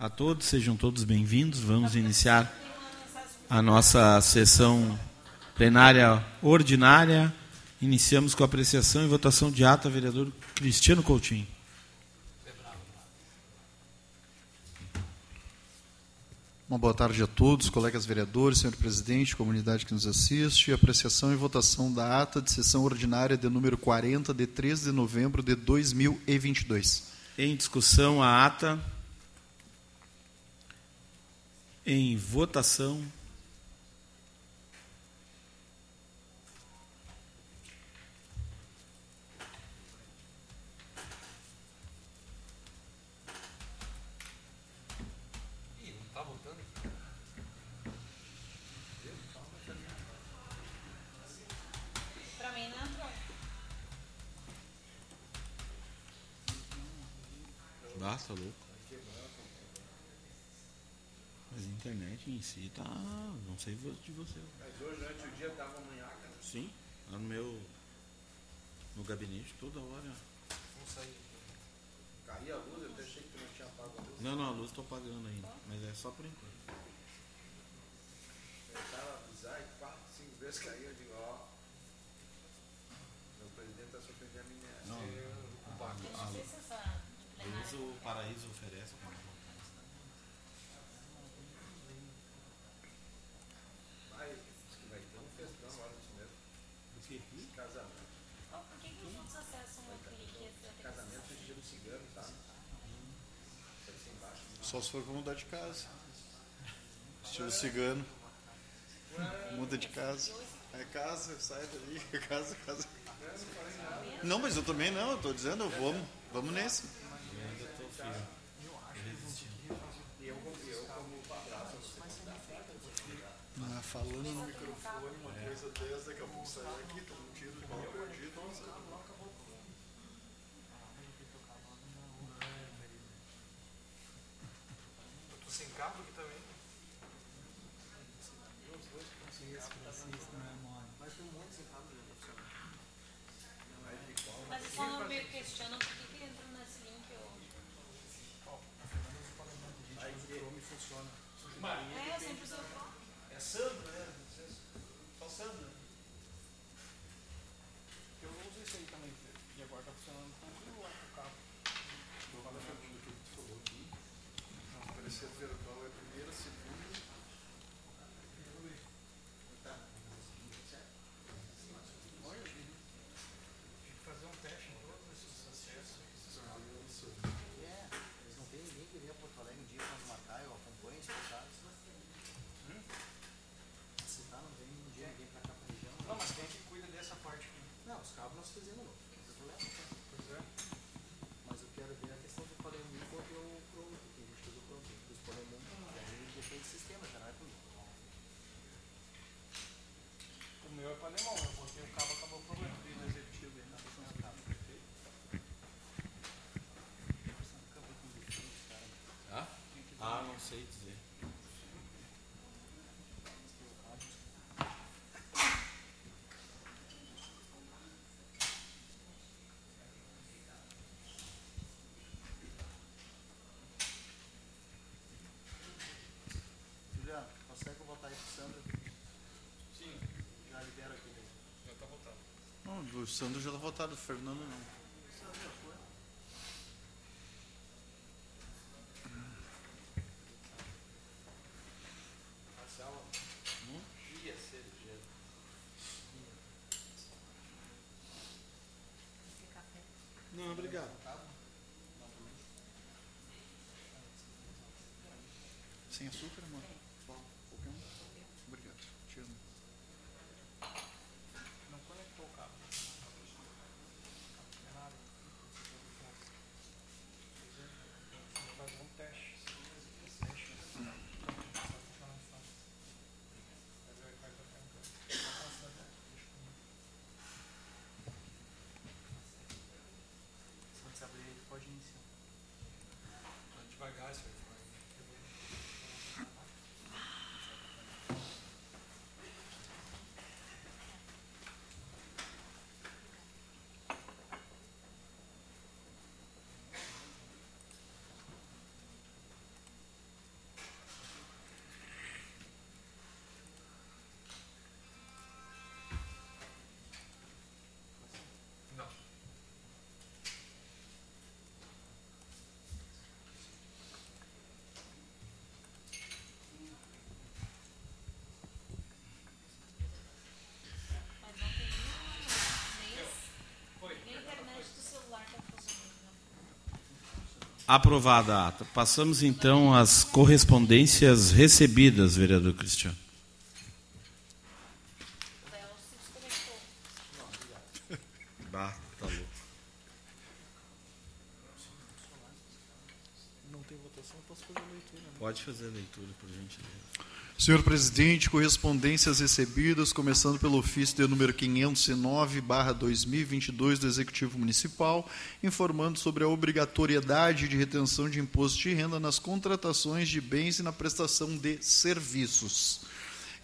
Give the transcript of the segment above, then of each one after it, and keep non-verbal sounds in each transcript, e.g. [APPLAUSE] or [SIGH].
a todos, sejam todos bem-vindos. Vamos iniciar a nossa sessão plenária ordinária. Iniciamos com a apreciação e votação de ata, vereador Cristiano Coutinho. Uma boa tarde a todos, colegas vereadores, senhor presidente, comunidade que nos assiste. Apreciação e votação da ata de sessão ordinária de número 40, de 3 de novembro de 2022. Em discussão, a ata. Em votação. Basta, louco. Mas a internet em si tá. Não sei de você. Mas hoje, durante o dia, tava manhaca. Sim, lá no meu. No gabinete, toda hora. Vamos sair. Caía a luz, eu até achei que tu não tinha apagado a luz. Não, não, a luz tô apagando ainda. Mas é só por enquanto. Eu tava avisar e quatro, cinco vezes caiu. Eu digo, ó. Meu presidente tá sofrendo de amnésia. Não. O Baco. A luz o paraíso oferece. Vai, diz que vai ter um festão agora nesse mesmo. Do que? Casamento. Por que, que os outros acessam aquele que é Casamento estilo cigano, tá? Vai ser embaixo. Só se for para mudar de casa. Estilo cigano. Muda de casa. É casa, sai dali, é [LAUGHS] casa, casa. Não, mas eu também não, eu tô dizendo, vamos, vamos nesse. Ah, falando no microfone, uma coisa dessa, daqui a pouco sai aqui, toma um tiro de bala perdido. Eu sem cabo aqui também. Mas eu só não me questionam por que, que entra nesse link hoje. É, eu sempre uso o Chrome. É Sandro, né? Só Sandro. Eu uso isso aí também, Pedro. E agora tá funcionando tranquilo lá com o cabo. Aparecer virtual é a primeira, segunda. Tive que fazer um teste em todos esses acessos. É, eles não tem ninguém que venha a Porto Alegre um dia pra nos marcar, eu acompanho os pesados. Se tá, não vem um dia ninguém pra cá pra região. Não, mas quem que cuida dessa parte aqui? Não, os cabos nós fizemos novo, não tem problema. tá? Pois é. Mas eu quero ver a questão do panemum contra o Chrome, porque a gente fez o Chrome, os panemum, aí depende do sistema, já não é comigo. O meu é panemão, eu botei o cabo, acabou o problema. Fiz no executivo aí na questão do cabo. Acabei com os defeitos, cara. Ah? Ah, não sei dizer. Juliano, consegue voltar aí pro Sandro? Sim, Já libera aqui daí. já tá voltado. Não, o Sandro já tá votado, o Fernando não. Sandro já foi. Marcelo. Ia ser ligeiro. Não, obrigado. Sem açúcar, amor? Qualquer um? Obrigado. Tira um. Não conectou o cabo. É nada. Vou fazer um teste. Teste. Tá funcionando só. Vai ver, vai tocar um pouco. Deixa comigo. Quando você abrir ele, pode iniciar. Vai devagar esse Wi-Fi. Aprovada a ata. Passamos então às correspondências recebidas, vereador Cristiano. Bah, tá louco. Não tem votação, eu posso fazer a leitura. Né? Pode fazer a leitura, por gentileza. Senhor presidente, correspondências recebidas, começando pelo ofício de número 509/2022 do Executivo Municipal, informando sobre a obrigatoriedade de retenção de imposto de renda nas contratações de bens e na prestação de serviços.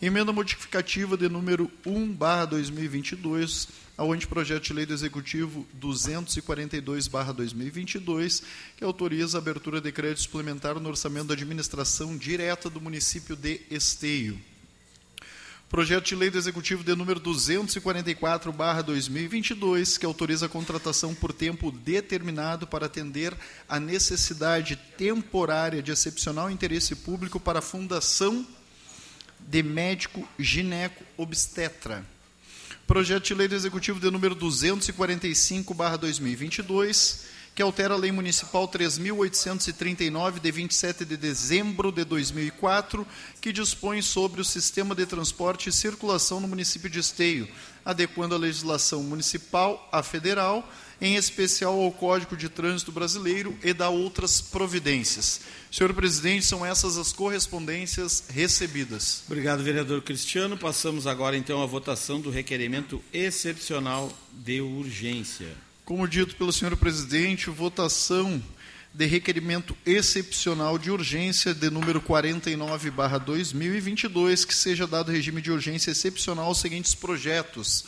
Emenda modificativa de número 1/2022 ao anteprojeto de lei do Executivo 242/2022, que autoriza a abertura de crédito suplementar no orçamento da administração direta do município de Esteio. Projeto de lei do Executivo de número 244/2022, que autoriza a contratação por tempo determinado para atender a necessidade temporária de excepcional interesse público para a Fundação de Médico Gineco Obstetra. Projeto de lei do Executivo de número 245/2022, que altera a Lei Municipal 3839 de 27 de dezembro de 2004, que dispõe sobre o sistema de transporte e circulação no município de Esteio, adequando a legislação municipal à federal, em especial ao Código de Trânsito Brasileiro e da outras providências. Senhor presidente, são essas as correspondências recebidas. Obrigado, vereador Cristiano. Passamos agora então à votação do requerimento excepcional de urgência. Como dito pelo senhor presidente, votação de requerimento excepcional de urgência de número 49/2022, que seja dado regime de urgência excepcional aos seguintes projetos: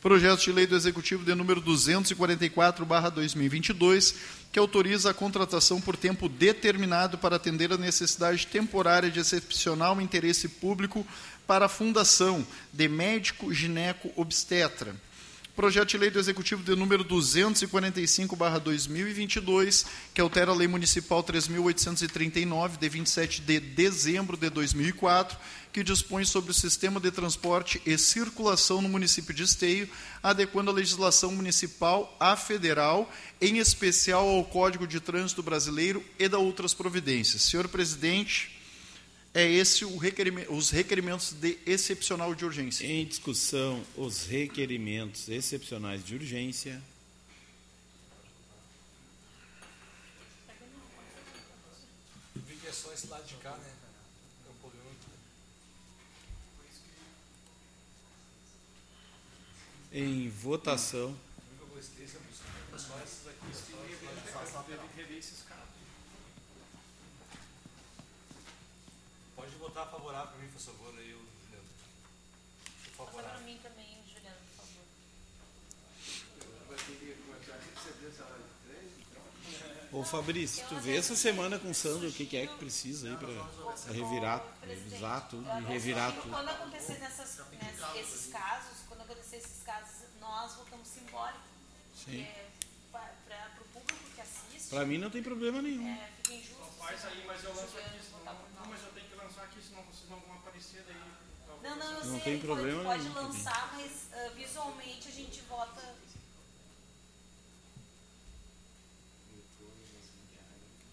Projeto de lei do Executivo de número 244/2022, que autoriza a contratação por tempo determinado para atender a necessidade temporária de excepcional interesse público para a Fundação de Médico Gineco Obstetra. Projeto de lei do Executivo de número 245/2022, que altera a Lei Municipal 3839 de 27 de dezembro de 2004, que dispõe sobre o sistema de transporte e circulação no município de Esteio, adequando a legislação municipal à federal, em especial ao Código de Trânsito Brasileiro e da outras providências. Senhor presidente, é esse o requerimento, os requerimentos de excepcional de urgência. Em discussão, os requerimentos excepcionais de urgência. Eu vi que é só esse lado de cá, né? Grande. Em votação. Eu gostei, sabe? Só esses aqui. Só Rever esses casos. Pode votar favorável para mim, por favor, aí, eu, Juliano. Favorável. mim também, Juliano, por favor. Ter que começar a receber salário de três, então. Ô Fabrício, tu vê essa semana com o Sandro o que, que é que precisa aí para revirar, revisar tudo e revirar tudo. Quando acontecer nessas, ness- esses casos, quando acontecer esses casos, nós votamos simbólico. Sim. Para público que assiste, Para mim não tem problema nenhum. é, fica injusto. Faz aí, mas eu lanço aqui, Não, nós. mas eu tenho que lançar aqui, senão vocês não vão aparecer daí. Não, não, eu Não sei, tem problema pode, nenhum pode também. lançar, mas ah, visualmente a gente vota.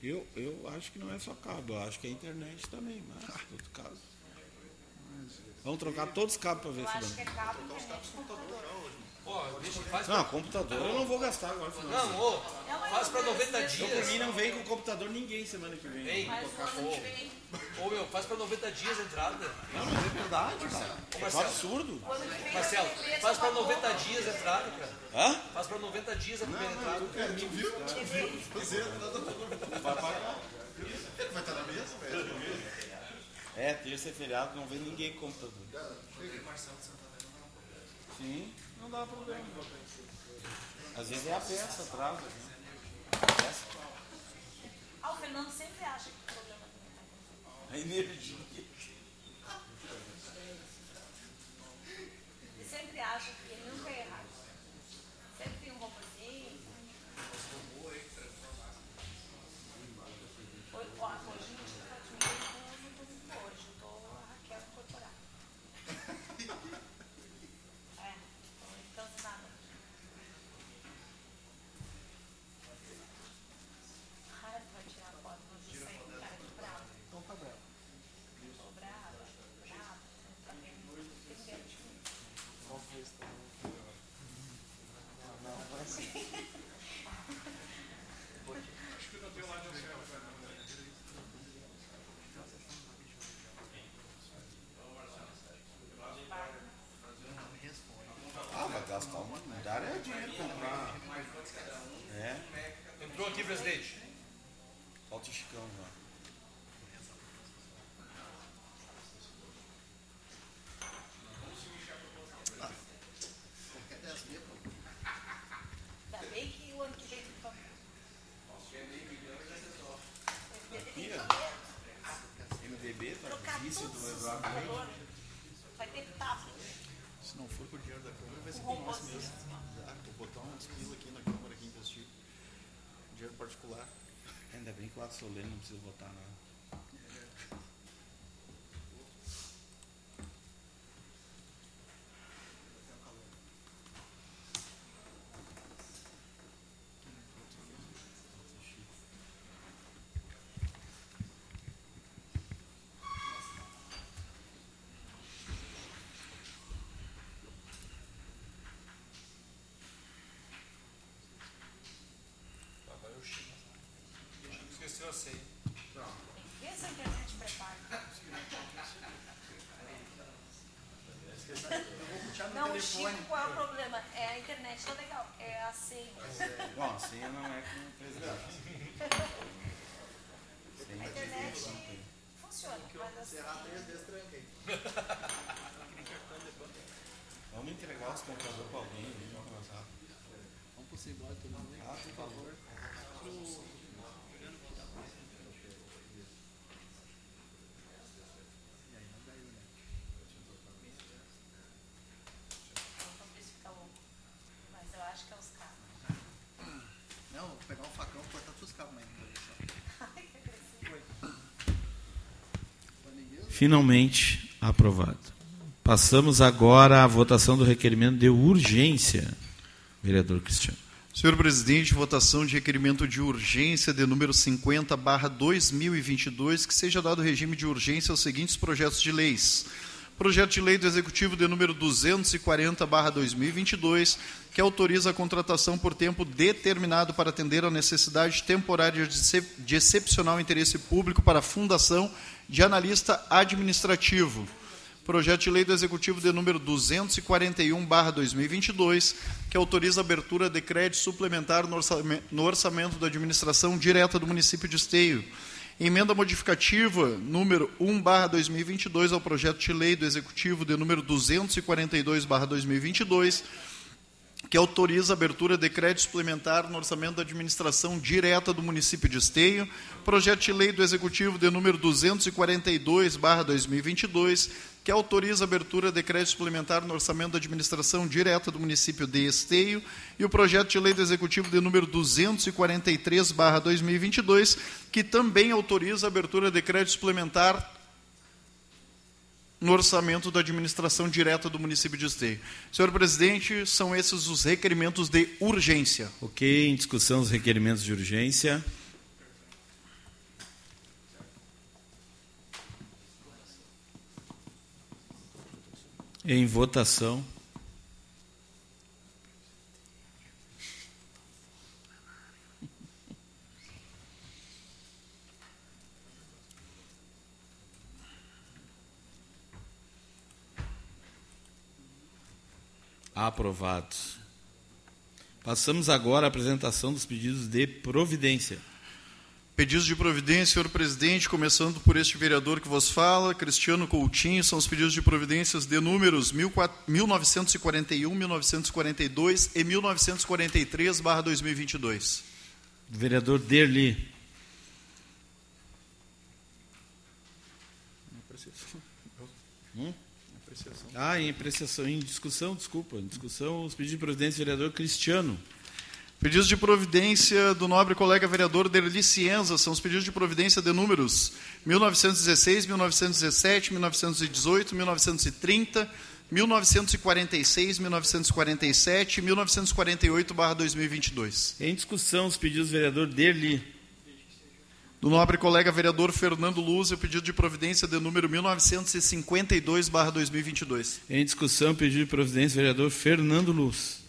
Eu, eu acho que não é só cabo, eu acho que é internet também, mas em todo caso. Vamos trocar todos os cabos para ver Eu se acho que é dá. cabo, internet e computador. Deixa, faz Não, computador eu não vou gastar agora. final. Não, ô, faz para 90 Então, por mim dias. não vem com computador ninguém semana que vem. Vem, ô meu, faz para 90 dias a entrada. Não, mas é verdade, cara. É um Marcelo. absurdo. o ano que vem Marcelo, faz para tomar 90 conta. dias a entrada, cara. Hã? Faz para 90 dias a primeira entrada. Vai estar na mesa, velho? É, terça é feriado, não vem ninguém com computador. Sim, não dá problema. Às vezes é a peça, atrasa. Né? A peça, Ah, o Fernando sempre acha que o problema também a energia. Ele sempre acha que ele nunca é errado. Sempre tem um robôzinho. Hoje, ó, hoje a gente tá praticamente com eu não tô muito hoje, eu tô a Raquel incorporada. É, tô cansada. Ai, pode SBB, tá trocar difícil todos do os Eduardo. computadores. Vai ter tablet. Se não for com o dinheiro da Câmara, vai ser Com com nós robôzinho, mesmos. assim, ó. Ah, vou botar uns pila aqui na Câmara aqui investir. Dinheiro particular. Ato solene não precisa votar. Esqueceu a senha. Vê se a internet prepara. Não, o Chico, qual é o problema? É a internet, tá legal. É a senha. Bom, a senha não é com o presidente. A internet funciona, mas assim, tranca aí. Vamos entregar os computadores para alguém, né? vamos começar. Vamos pro mundo. Ah, por favor. o Fabrício fica louco. Mas eu acho que é os cabos. Não, vou pegar um facão e cortar todos os cabos mais. Ai, que agressivo. Pra ninguém Finalmente aprovado. Passamos agora à votação do requerimento de urgência. Vereador Cristiano. Senhor presidente, votação de requerimento de urgência de número 50 2022, que seja dado regime de urgência aos seguintes projetos de leis. Projeto de lei do Executivo de número 240 2022, que autoriza a contratação por tempo determinado para atender a necessidade temporária de excep- de excepcional interesse público para a fundação de analista administrativo. Projeto de lei do Executivo de número 241/2022, que autoriza a abertura de crédito suplementar no orçamento da administração direta do município de Esteio. Emenda modificativa número 1/2022 ao projeto de lei do Executivo de número 242/2022, que autoriza a abertura de crédito suplementar no orçamento da administração direta do município de Esteio, projeto de lei do Executivo de número 242/2022, que autoriza a abertura de crédito suplementar no orçamento da administração direta do município de Esteio, e o projeto de lei do Executivo de número 243/2022, que também autoriza a abertura de crédito suplementar no orçamento da administração direta do município de Esteio. Senhor presidente, são esses os requerimentos de urgência. Ok, em discussão os requerimentos de urgência. Em votação. Aprovados. Passamos agora à apresentação dos pedidos de providência. Pedidos de providência, senhor presidente, começando por este vereador que vos fala, Cristiano Coutinho, são os pedidos de providências de números 1941, 1942 e 1943, barra 2022. Vereador Derli. Hum? Ah, em apreciação, em discussão, desculpa. Em discussão, os pedidos de providência do vereador Cristiano. Pedidos de providência do nobre colega vereador Derli Cienza, são os pedidos de providência de números 1916, 1917, 1918, 1930, 1946, 1947 e 1948, barra 2022. Em discussão, os pedidos do vereador Derli. Do nobre colega vereador Fernando Luz, o pedido de providência de número 1952, barra 2022. Em discussão, pedido de providência do vereador Fernando Luz.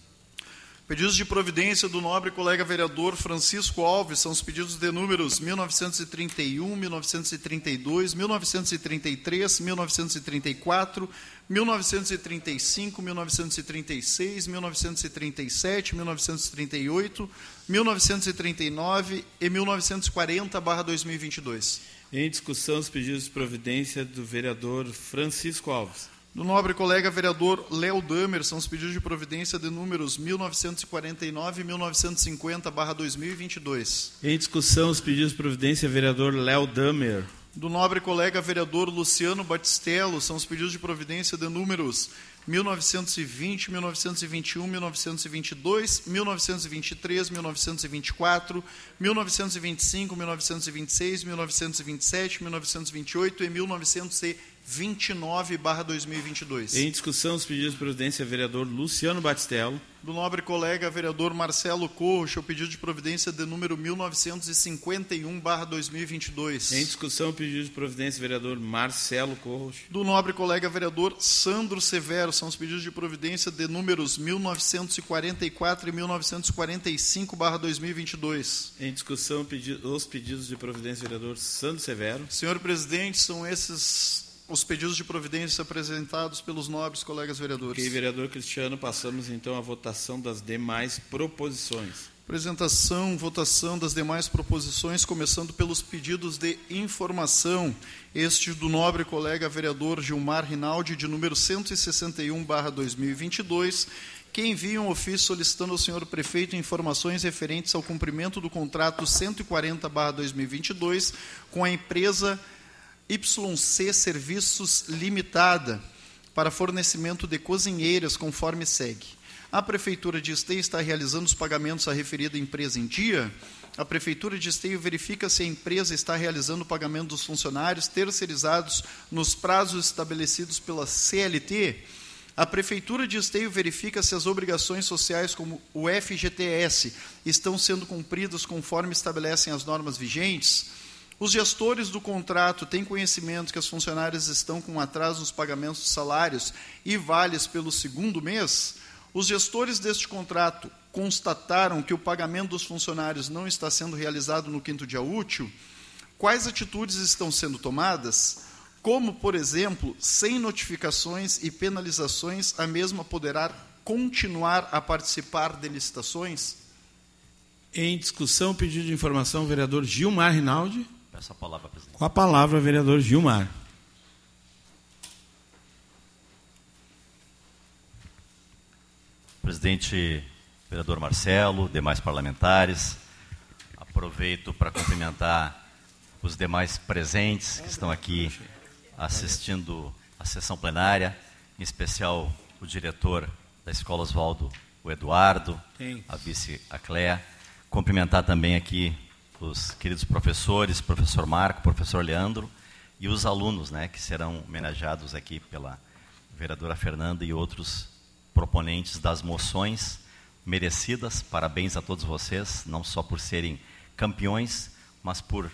Pedidos de providência do nobre colega vereador Francisco Alves são os pedidos de números 1931, 1932, 1933, 1934, 1935, 1936, 1937, 1938, 1939 e 1940, barra 2022. Em discussão, os pedidos de providência do vereador Francisco Alves. Do nobre colega vereador Léo Damer, são os pedidos de providência de números 1949 e 1950, barra 2022. Em discussão, os pedidos de providência do vereador Léo Damer. Do nobre colega vereador Luciano Batistello, são os pedidos de providência de números 1920, 1921, 1922, 1923, 1924, 1925, 1926, 1927, 1928 e 1929 barra 2022. Em discussão, os pedidos de providência, vereador Luciano Batistello. Do nobre colega vereador Marcelo Corrocha, o pedido de providência de número 1951 barra 2022. Em discussão, o pedido de providência, vereador Marcelo Corros. Do nobre colega vereador Sandro Severo, são os pedidos de providência de números 1944 e 1945 barra 2022. Em discussão, os pedidos de providência, vereador Sandro Severo. Senhor presidente, são esses os pedidos de providência apresentados pelos nobres colegas vereadores. Ok, vereador Cristiano, passamos então à votação das demais proposições. Apresentação, votação das demais proposições, começando pelos pedidos de informação. Este do nobre colega vereador Gilmar Rinaldi, de número 161/2022, que envia um ofício solicitando ao senhor prefeito informações referentes ao cumprimento do contrato 140/2022 com a empresa YC Serviços Limitada para fornecimento de cozinheiras, conforme segue. A Prefeitura de Esteio está realizando os pagamentos à referida empresa em dia. A Prefeitura de Esteio verifica se a empresa está realizando o pagamento dos funcionários terceirizados nos prazos estabelecidos pela CLT. A Prefeitura de Esteio verifica se as obrigações sociais, como o FGTS, estão sendo cumpridas conforme estabelecem as normas vigentes. Os gestores do contrato têm conhecimento que as funcionárias estão com atraso nos pagamentos de salários e vales pelo segundo mês? Os gestores deste contrato constataram que o pagamento dos funcionários não está sendo realizado no quinto dia útil? Quais atitudes estão sendo tomadas? Como, por exemplo, sem notificações e penalizações, a mesma poderá continuar a participar de licitações? Em discussão, pedido de informação, vereador Gilmar Rinaldi. Peço a palavra, presidente. Com a palavra, vereador Gilmar. Presidente, vereador Marcelo, demais parlamentares, aproveito para cumprimentar os demais presentes que estão aqui assistindo a sessão plenária, em especial o diretor da Escola Oswaldo, o Eduardo, a vice a Cléa. Cumprimentar também aqui os queridos professores, professor Marco, professor Leandro, e os alunos, né, que serão homenageados aqui pela vereadora Fernanda e outros proponentes das moções merecidas. Parabéns a todos vocês, não só por serem campeões, mas por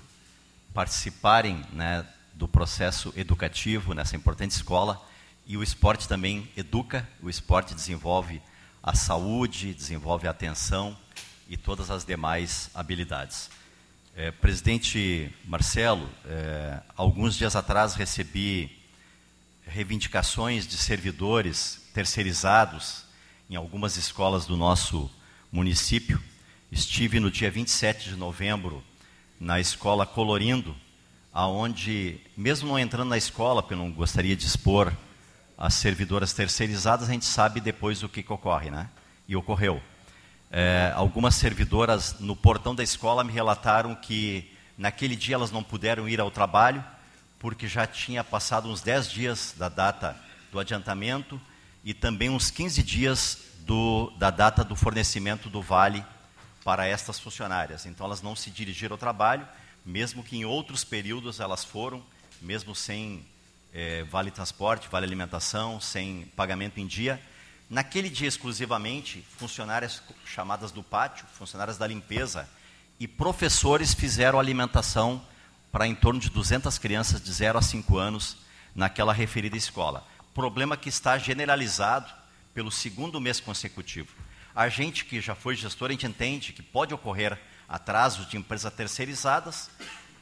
participarem né, do processo educativo nessa importante escola. E o esporte também educa, o esporte desenvolve a saúde, desenvolve a atenção e todas as demais habilidades. É, presidente Marcelo, é, alguns dias atrás recebi reivindicações de servidores terceirizados em algumas escolas do nosso município. Estive no dia 27 de novembro na escola Colorindo, aonde, mesmo não entrando na escola, porque eu não gostaria de expor as servidoras terceirizadas, a gente sabe depois o que, que ocorre, né? E ocorreu. É, algumas servidoras no portão da escola me relataram que naquele dia elas não puderam ir ao trabalho porque já tinha passado uns 10 dias da data do adiantamento e também uns 15 dias do, da data do fornecimento do vale para estas funcionárias. Então elas não se dirigiram ao trabalho, mesmo que em outros períodos elas foram, mesmo sem é, vale transporte, vale alimentação, sem pagamento em dia. Naquele dia exclusivamente, funcionárias chamadas do pátio, funcionárias da limpeza e professores fizeram alimentação para em torno de 200 crianças de 0 a 5 anos naquela referida escola. Problema que está generalizado pelo segundo mês consecutivo. A gente que já foi gestor, a gente entende que pode ocorrer atrasos de empresas terceirizadas,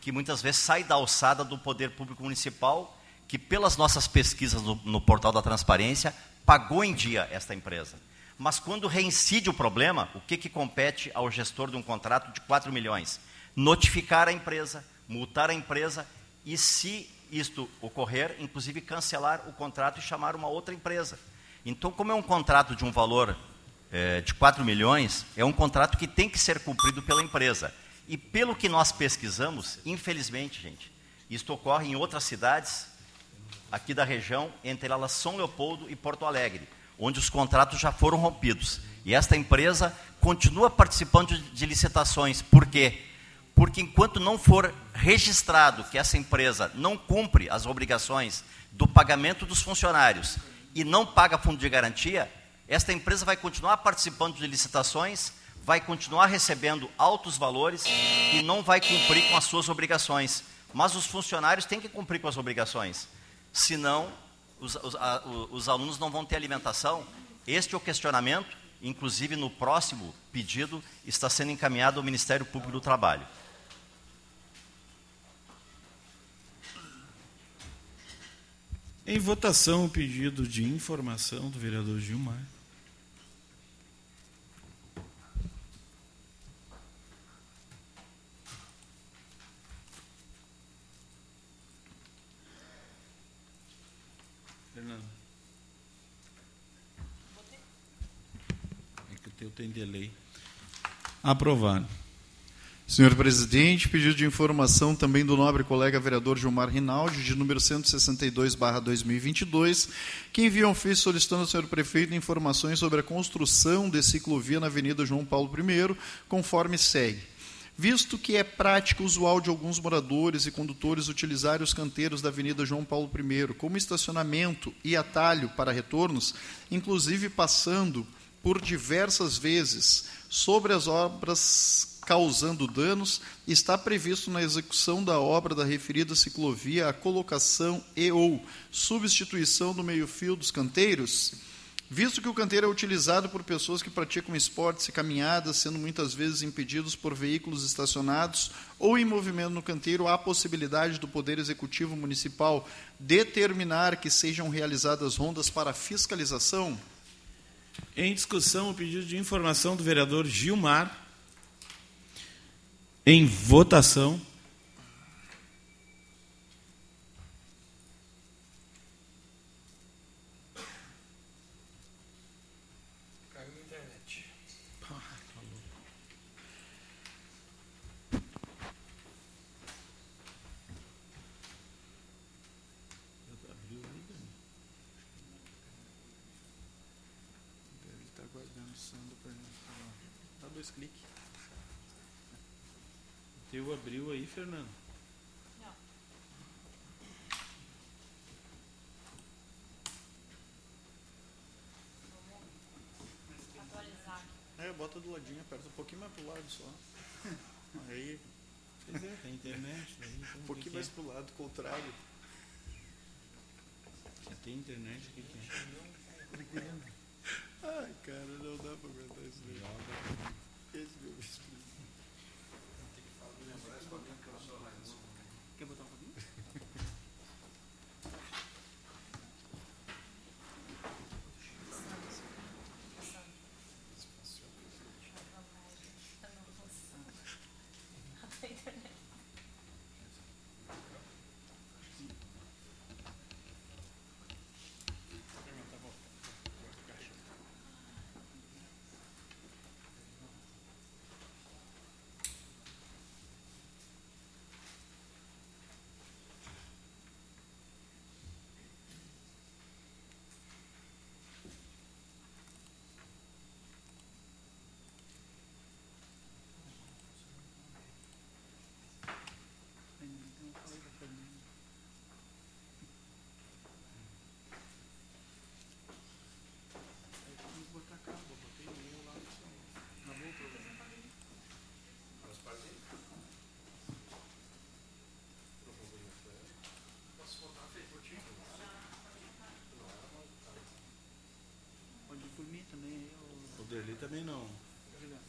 que muitas vezes sai da alçada do poder público municipal, que pelas nossas pesquisas no, no portal da transparência, pagou em dia esta empresa. Mas quando reincide o problema, o que, que compete ao gestor de um contrato de 4 milhões? Notificar a empresa, multar a empresa e, se isto ocorrer, inclusive cancelar o contrato e chamar uma outra empresa. Então, como é um contrato de um valor é, de 4 milhões, é um contrato que tem que ser cumprido pela empresa. E pelo que nós pesquisamos, infelizmente, gente, Isto ocorre em outras cidades aqui da região, entre elas São Leopoldo e Porto Alegre, onde os contratos já foram rompidos. E esta empresa continua participando de, licitações. Por quê? Porque enquanto não for registrado que essa empresa não cumpre as obrigações do pagamento dos funcionários e não paga fundo de garantia, esta empresa vai continuar participando de licitações, vai continuar recebendo altos valores e não vai cumprir com as suas obrigações. Mas os funcionários têm que cumprir com as obrigações, senão os, os, a, os alunos não vão ter alimentação. Este é o questionamento, inclusive no próximo pedido está sendo encaminhado ao Ministério Público do Trabalho. Em votação, o pedido de informação do vereador Gilmar. Teu tem delay. Aprovado. Senhor presidente, pedido de informação também do nobre colega vereador Gilmar Rinaldi, de número 162/2022, que envia um ofício solicitando ao senhor prefeito informações sobre a construção de ciclovia na Avenida João Paulo I, conforme segue. Visto que é prática usual de alguns moradores e condutores utilizarem os canteiros da Avenida João Paulo I como estacionamento e atalho para retornos, inclusive passando por diversas vezes sobre as obras causando danos, está previsto na execução da obra da referida ciclovia a colocação e ou substituição do meio-fio dos canteiros? Visto que o canteiro é utilizado por pessoas que praticam esportes e caminhadas, sendo muitas vezes impedidos por veículos estacionados ou em movimento no canteiro, há possibilidade do Poder Executivo Municipal determinar que sejam realizadas rondas para fiscalização? Em discussão, o pedido de informação do vereador Gilmar. Em votação. Caiu na internet. Ele está aguardando o Sandro para Dá dois cliques. O teu abriu aí, Fernando? Não. Vamos atualizar. É, bota do ladinho, aperta um pouquinho mais pro lado só. [LAUGHS] Aí, Pois é, tem internet. Daí, então, um pouquinho que mais que pro lado, contrário. é? Tem internet, o que, que é? [LAUGHS] Ai, cara, não dá pra aguentar isso daí. Esse meu vice-presidente. Quer botar um pouquinho? Pode ir por mim também aí, ô O Derli também não. Juliano.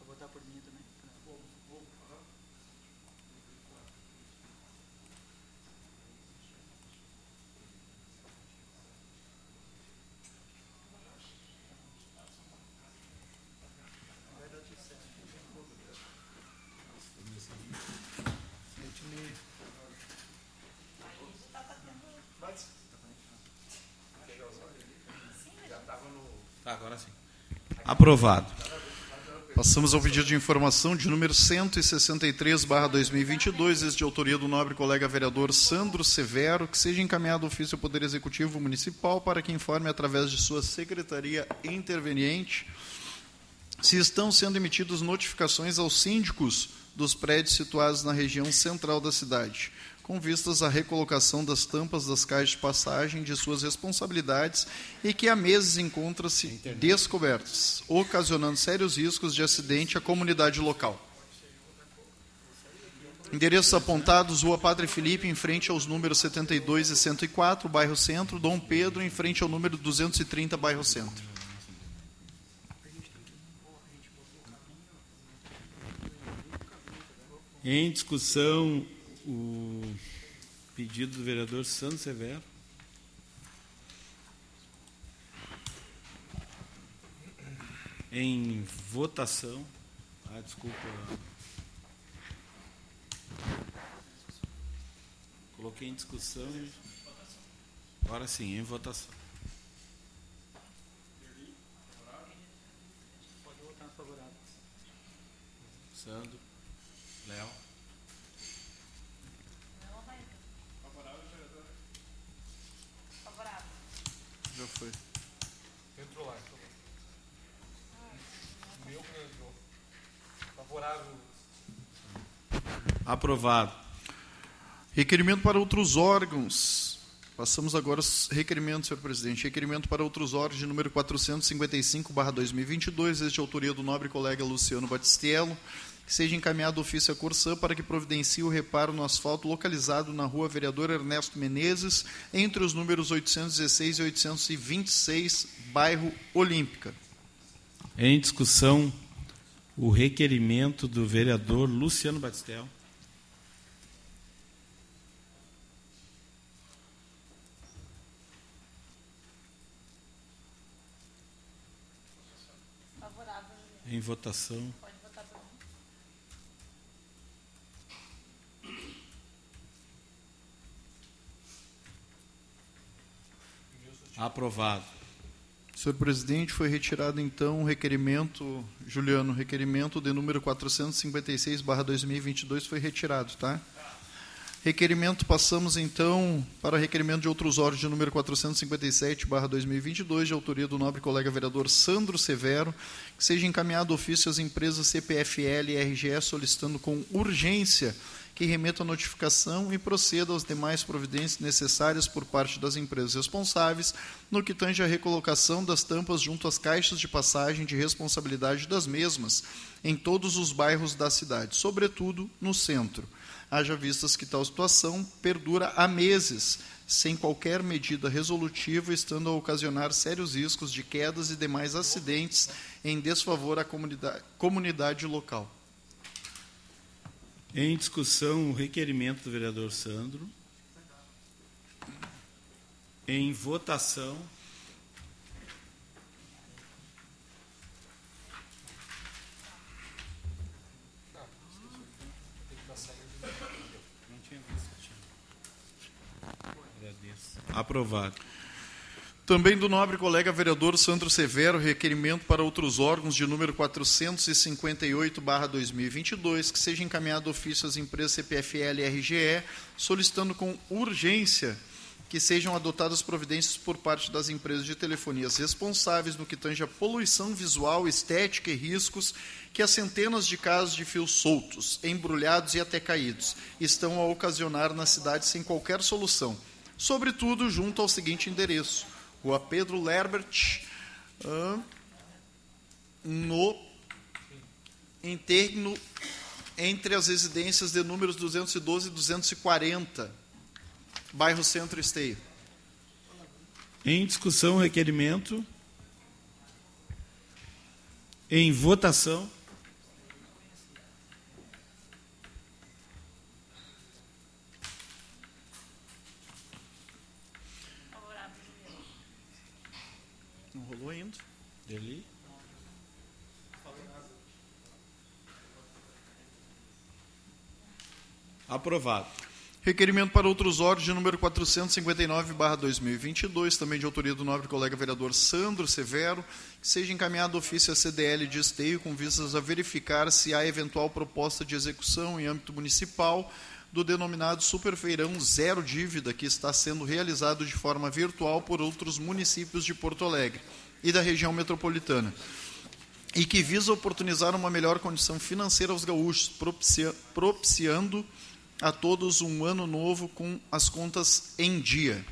Vou botar por mim também. Vai dar tudo certo. Tá, agora sim. Aprovado. Passamos ao pedido de informação de número 163/2022, este de autoria do nobre colega vereador Sandro Severo, que seja encaminhado ao ofício ao Poder Executivo Municipal para que informe através de sua secretaria interveniente se estão sendo emitidas notificações aos síndicos dos prédios situados na região central da cidade, com vistas à recolocação das tampas das caixas de passagem de suas responsabilidades e que há meses encontram-se descobertas, ocasionando sérios riscos de acidente à comunidade local. Endereços apontados: Rua Padre Felipe, em frente aos números 72 e 104, bairro Centro, Dom Pedro, em frente ao número 230, bairro Centro. Em discussão, o pedido do vereador Sandro Severo. Em votação. Ah, desculpa. Coloquei em discussão. e- Agora sim, em votação. Sandro. Léo. Não, vai. Favorável. Já foi. Entrou lá, entrou lá. O meu que não entrou. Favorável. Aprovado. Requerimento para outros órgãos. Passamos agora aos requerimentos, senhor presidente. Requerimento para outros órgãos de número 455/2022, este de autoria do nobre colega Luciano Batistello, que seja encaminhado ofício à Corsã para que providencie o reparo no asfalto localizado na rua Vereador Ernesto Menezes, entre os números 816 e 826, bairro Olímpica. Em discussão, o requerimento do vereador Luciano Batistel. Em votação. Aprovado. Senhor presidente, foi retirado então o requerimento, Juliano, requerimento de número 456/2022 foi retirado, tá? Requerimento, passamos então para requerimento de outros órgãos de número 457/2022, de autoria do nobre colega vereador Sandro Severo, que seja encaminhado ofício às empresas CPFL e RGE solicitando com urgência que remeta a notificação e proceda às demais providências necessárias por parte das empresas responsáveis no que tange à recolocação das tampas junto às caixas de passagem de responsabilidade das mesmas em todos os bairros da cidade, sobretudo no centro. Haja vistas que tal situação perdura há meses, sem qualquer medida resolutiva, estando a ocasionar sérios riscos de quedas e demais acidentes em desfavor à comunidade, comunidade local. Em discussão, o requerimento do vereador Sandro. Em votação. Aprovado. Também do nobre colega vereador Sandro Severo, requerimento para outros órgãos de número 458/2022, que seja encaminhado ofício às empresas CPFL e RGE, solicitando com urgência que sejam adotadas providências por parte das empresas de telefonias responsáveis no que tange a poluição visual, estética e riscos que as centenas de casos de fios soltos, embrulhados e até caídos estão a ocasionar na cidade sem qualquer solução, sobretudo junto ao seguinte endereço: Rua Pedro Lerbert, ah, no interno entre as residências de números 212 e 240, bairro Centro Esteio. Em discussão, requerimento. Em votação. Favorável, Juliana. Não rolou ainda. Deli. Aprovado. Requerimento para outros órgãos de número 459-2022, também de autoria do nobre colega vereador Sandro Severo, que seja encaminhado ofício à CDL de Esteio com vistas a verificar se há eventual proposta de execução em âmbito municipal do denominado Superfeirão Zero Dívida, que está sendo realizado de forma virtual por outros municípios de Porto Alegre e da região metropolitana e que visa oportunizar uma melhor condição financeira aos gaúchos, propicia, propiciando a todos um ano novo com as contas em dia.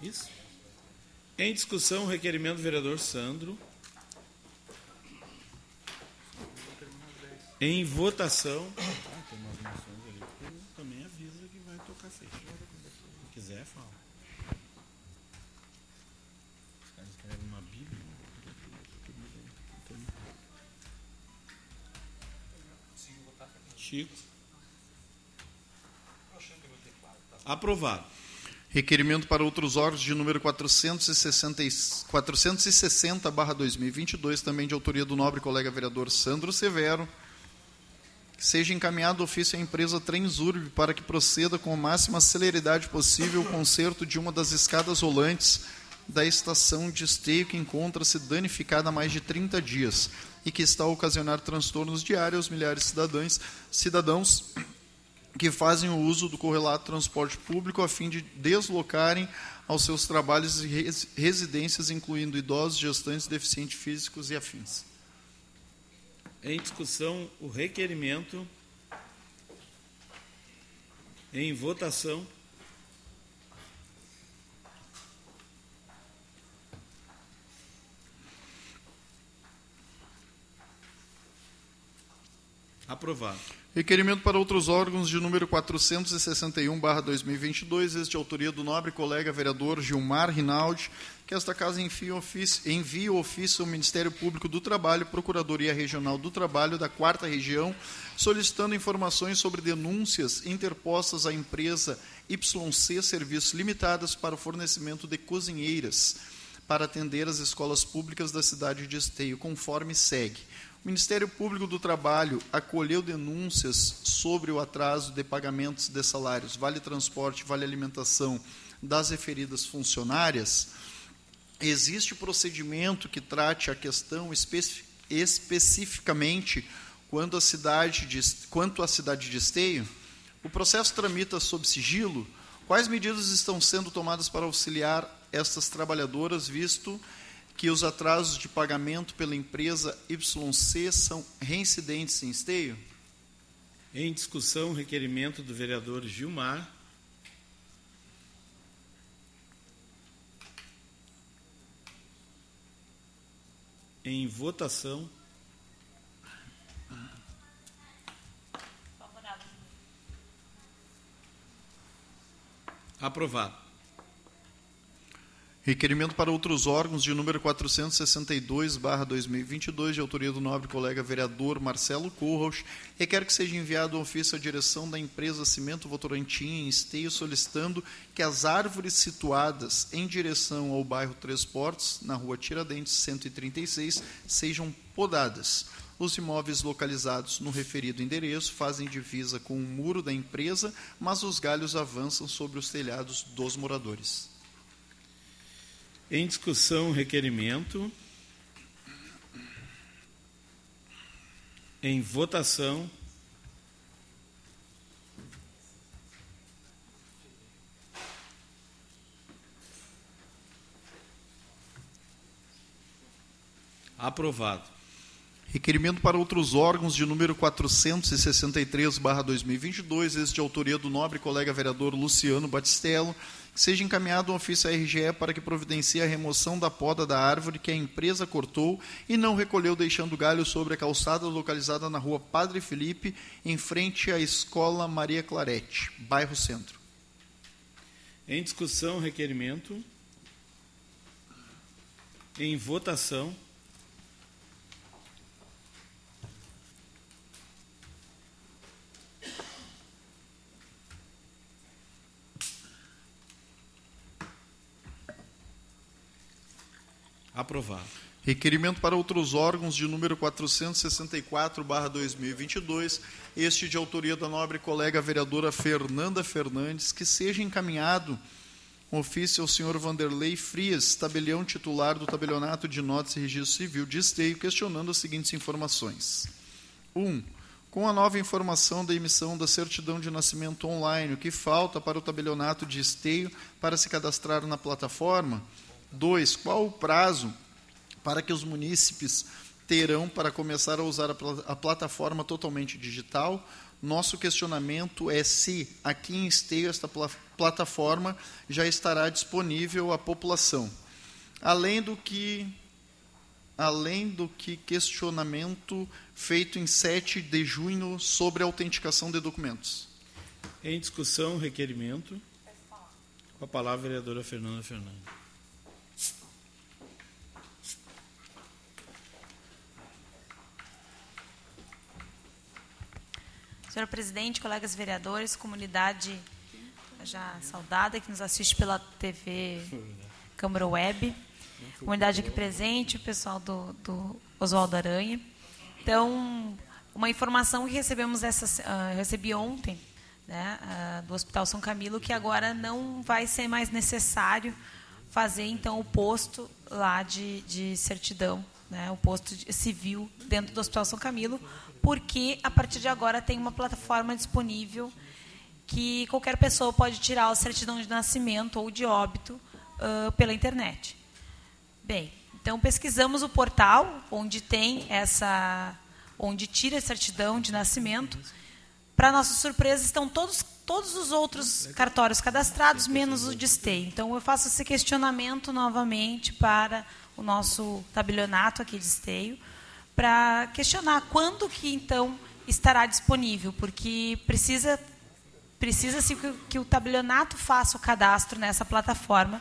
Isso. Em discussão, o requerimento do vereador Sandro. Em votação. Ah, tem umas moções ali que também avisa que vai tocar fecho. Se quiser, fala. Os caras escrevem uma Bíblia. Chico. Aprovado. Requerimento para outros órgãos de número 460, 460/2022, também de autoria do nobre colega vereador Sandro Severo, seja encaminhado ofício à empresa Transurb para que proceda com a máxima celeridade possível o conserto de uma das escadas rolantes da estação de esteio que encontra-se danificada há mais de 30 dias e que está a ocasionar transtornos diários aos milhares de cidadãos, cidadãos que fazem o uso do correlato transporte público a fim de deslocarem aos seus trabalhos e res- residências, incluindo idosos, gestantes, deficientes físicos e afins. Em discussão, o requerimento. Em votação. Aprovado. Requerimento para outros órgãos de número 461/2022, este de autoria do nobre colega vereador Gilmar Rinaldi, que esta casa enfia ofício, envia ofício ao Ministério Público do Trabalho, Procuradoria Regional do Trabalho da Quarta Região, solicitando informações sobre denúncias interpostas à empresa YC Serviços Limitadas para o fornecimento de cozinheiras para atender as escolas públicas da cidade de Esteio, conforme segue. O Ministério Público do Trabalho acolheu denúncias sobre o atraso de pagamentos de salários, vale transporte, vale alimentação das referidas funcionárias. Existe procedimento que trate a questão especi especificamente quando a cidade de, quanto à cidade de Esteio? O processo tramita sob sigilo? Quais medidas estão sendo tomadas para auxiliar estas trabalhadoras, visto que os atrasos de pagamento pela empresa YC são reincidentes em esteio? Em discussão, o requerimento do vereador Gilmar. Em votação. Favorável. Aprovado. Requerimento para outros órgãos de número 462/2022, de autoria do nobre colega vereador Marcelo Corros, requer que seja enviado um ofício à direção da empresa Cimento Votorantim em Esteio solicitando que as árvores situadas em direção ao bairro Três Portos, na rua Tiradentes 136, sejam podadas. Os imóveis localizados no referido endereço fazem divisa com o muro da empresa, mas os galhos avançam sobre os telhados dos moradores. Em discussão, requerimento. Em votação. Aprovado. Requerimento para outros órgãos de número 463/2022, este de autoria do nobre colega vereador Luciano Batistello, seja encaminhado um ofício à RGE para que providencie a remoção da poda da árvore que a empresa cortou e não recolheu, deixando galho sobre a calçada localizada na rua Padre Felipe, em frente à Escola Maria Clarete, bairro Centro. Em discussão, requerimento. Em votação. Aprovado. Requerimento para outros órgãos de número 464/2022, este de autoria da nobre colega vereadora Fernanda Fernandes, que seja encaminhado um ofício ao senhor Vanderlei Frias, tabelião titular do tabelionato de notas e registro civil de Esteio, questionando as seguintes informações. 1. Um, com a nova informação da emissão da certidão de nascimento online, o que falta para o tabelionato de Esteio para se cadastrar na plataforma? 2. Qual o prazo para que os munícipes terão para começar a usar a, pl a plataforma totalmente digital? Nosso questionamento é se aqui em Esteio esta pl plataforma já estará disponível à população. Além do que além do que questionamento feito em 7 de junho sobre a autenticação de documentos. Em discussão, requerimento. Com a palavra a vereadora Fernanda Fernandes. Senhor presidente, colegas vereadores, comunidade já saudada que nos assiste pela TV Câmara Web, comunidade aqui presente, o pessoal do, do Oswaldo Aranha. Então, uma informação que recebemos essa, uh, recebi ontem, né, uh, do Hospital São Camilo, que agora não vai ser mais necessário fazer então o posto lá de, de certidão, né, o posto civil dentro do Hospital São Camilo, porque a partir de agora tem uma plataforma disponível que qualquer pessoa pode tirar a certidão de nascimento ou de óbito uh, pela internet. Bem, então pesquisamos o portal onde tem essa, onde tira a certidão de nascimento. Para nossa surpresa, estão todos todos os outros cartórios cadastrados, menos o de esteio. Então eu faço esse questionamento novamente para o nosso tabelionato aqui de esteio para questionar quando que então estará disponível, porque precisa precisa-se que, que, o tabelionato faça o cadastro nessa plataforma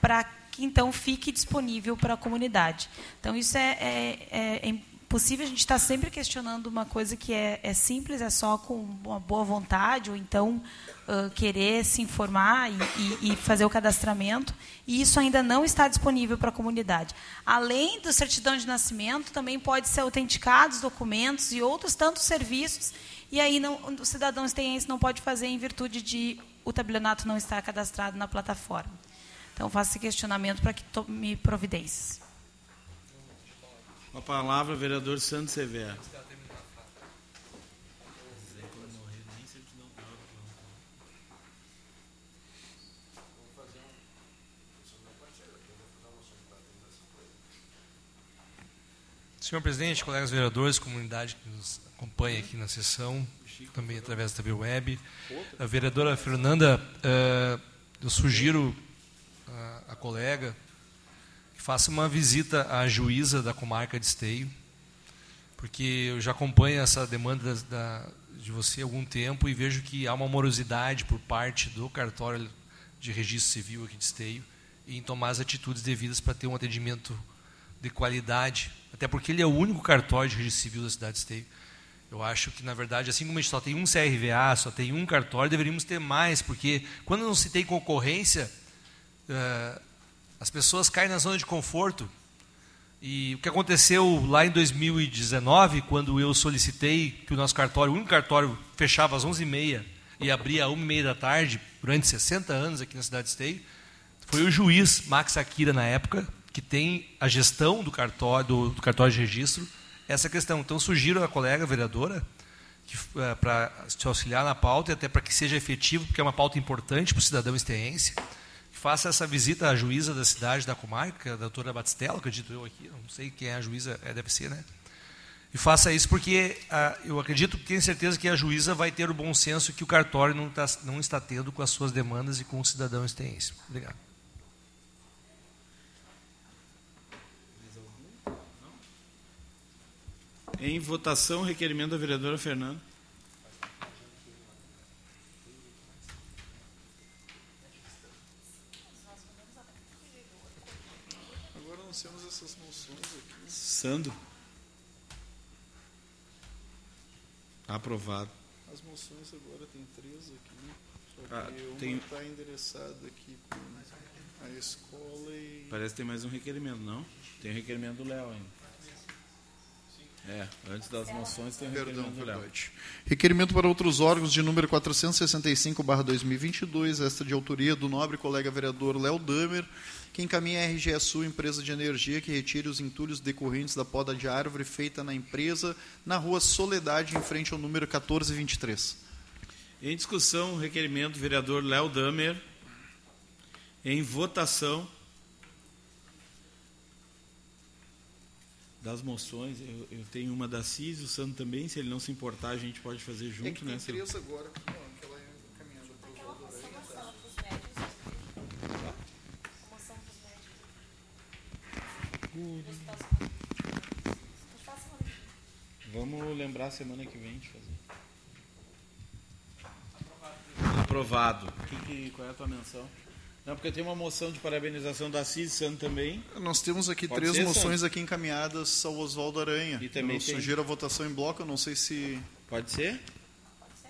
para que então fique disponível para a comunidade. Então isso é, é, é, impossível a gente estar tá sempre questionando uma coisa que é, é, simples, é só com uma boa vontade ou então uh, querer se informar e, e, e, fazer o cadastramento, e isso ainda não está disponível para a comunidade. Além do certidão de nascimento, também pode ser autenticados documentos e outros tantos serviços, e aí não, o cidadão esteense não pode fazer em virtude de o tabelionato não estar cadastrado na plataforma. Então, faço esse questionamento para que tome providências. Com a palavra, vereador Santos Severo. Senhor presidente, colegas vereadores, comunidade que nos acompanha aqui na sessão, também através da TV Web, a vereadora Fernanda, uh, eu sugiro a, a colega faça uma visita à juíza da comarca de Esteio, porque eu já acompanho essa demanda da, da, de você há algum tempo e vejo que há uma morosidade por parte do cartório de registro civil aqui de Esteio em tomar as atitudes devidas para ter um atendimento de qualidade até porque ele é o único cartório de registro civil da cidade de Esteio. Eu acho que, na verdade, assim como a gente só tem um CRVA, só tem um cartório, deveríamos ter mais, porque quando não se tem concorrência, uh, as pessoas caem na zona de conforto. E o que aconteceu lá em 2019, quando eu solicitei que o nosso cartório, o único cartório, fechava às 11h30 e abria às 1h30 da tarde, durante 60 anos aqui na cidade de Esteio, foi o juiz Max Akira, na época, que tem a gestão do cartório, do, do cartório de registro, essa questão. Então, sugiro à colega vereadora é, para te auxiliar na pauta e até para que seja efetivo, porque é uma pauta importante para o cidadão esteense, faça essa visita à juíza da cidade da comarca, a doutora Batistella, acredito eu aqui, não sei quem é a juíza, é, deve ser, né? E faça isso porque ah, eu acredito, tenho certeza que a juíza vai ter o bom senso que o cartório não, tá, não está tendo com as suas demandas e com o cidadão esteense. Obrigado. Em votação, requerimento da vereadora Fernanda. Agora nós temos essas moções aqui. Sando. Aprovado. As moções agora tem três aqui. Só que Ah, uma tem- está endereçada aqui com a escola e Parece que tem mais um requerimento, não? Tem o requerimento do Léo ainda. É, antes das moções tem o Perdão, requerimento Léo. verdade. Requerimento para outros órgãos de número 465/2022, esta de autoria do nobre colega vereador Léo Damer, que encaminha a RGE Sul, empresa de energia, que retire os entulhos decorrentes da poda de árvore feita na empresa na rua Soledade, em frente ao número 1423. Em discussão, o requerimento do vereador Léo Damer. Em votação. Das moções, eu, eu tenho uma da CIS, o Sandro também, se ele não se importar, a gente pode fazer junto, né? Sandro? agora. Vamos lembrar semana que vem de fazer. Aprovado. Que que- qual é a tua menção? Não, porque tem uma moção de parabenização da CIS Sandro também. Nós temos aqui Pode três ser, moções aqui encaminhadas ao Oswaldo Aranha. E também eu tem- sugiro a votação em bloco, eu não sei se... Pode ser?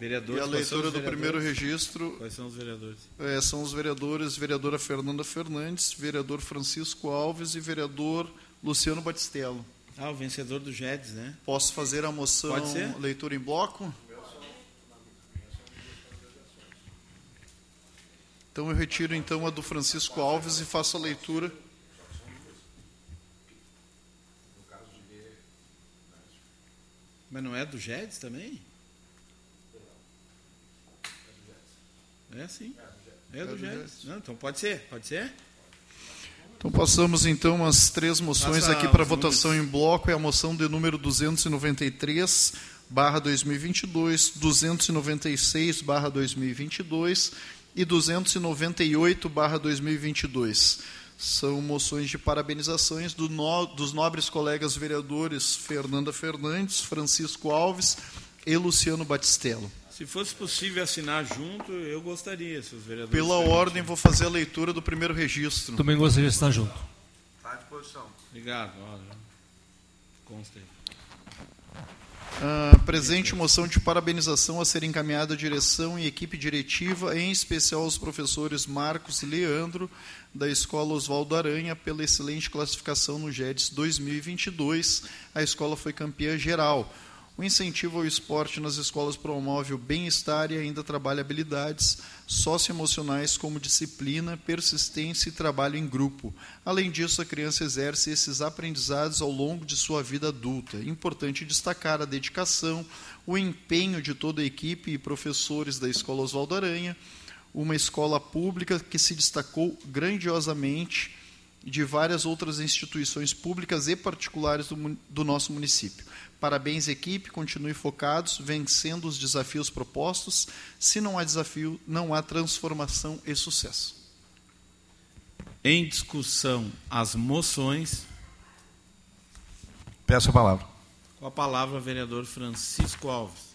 Vereadores. E a leitura do primeiro registro Quais são os vereadores? É, são os vereadores, vereadora Fernanda Fernandes, vereador Francisco Alves e vereador Luciano Batistello. Ah, o vencedor do GEDS, né? Posso fazer a moção leitura em bloco? Então eu retiro então a do Francisco Alves e faço a leitura. Mas não é do GEDS também? É sim. É do GEDS. GEDS. Não, então pode ser, pode ser? Então passamos então as três moções Passa aqui para votação em bloco. É a moção de número 293 barra 2022, 296 barra 2022 e 298 barra 2022. São moções de parabenizações do no- dos nobres colegas vereadores Fernanda Fernandes, Francisco Alves e Luciano Batistello. Se fosse possível assinar junto, eu gostaria, se os vereadores. Pela ordem, vou fazer a leitura do primeiro registro. Também gostaria de estar junto. Está à disposição. Obrigado. ó, Consta Ah, presente moção de parabenização a ser encaminhada à direção e equipe diretiva, em especial aos professores Marcos e Leandro, da Escola Oswaldo Aranha, pela excelente classificação no GEDS 2022. A escola foi campeã geral. O incentivo ao esporte nas escolas promove o bem-estar e ainda trabalha habilidades socioemocionais como disciplina, persistência e trabalho em grupo. Além disso, a criança exerce esses aprendizados ao longo de sua vida adulta. Importante destacar a dedicação, o empenho de toda a equipe e professores da Escola Oswaldo Aranha, uma escola pública que se destacou grandiosamente de várias outras instituições públicas e particulares do, do nosso município. Parabéns, equipe, continue focados, vencendo os desafios propostos. Se não há desafio, não há transformação e sucesso. Em discussão, as moções. Peço a palavra. Com a palavra, vereador Francisco Alves.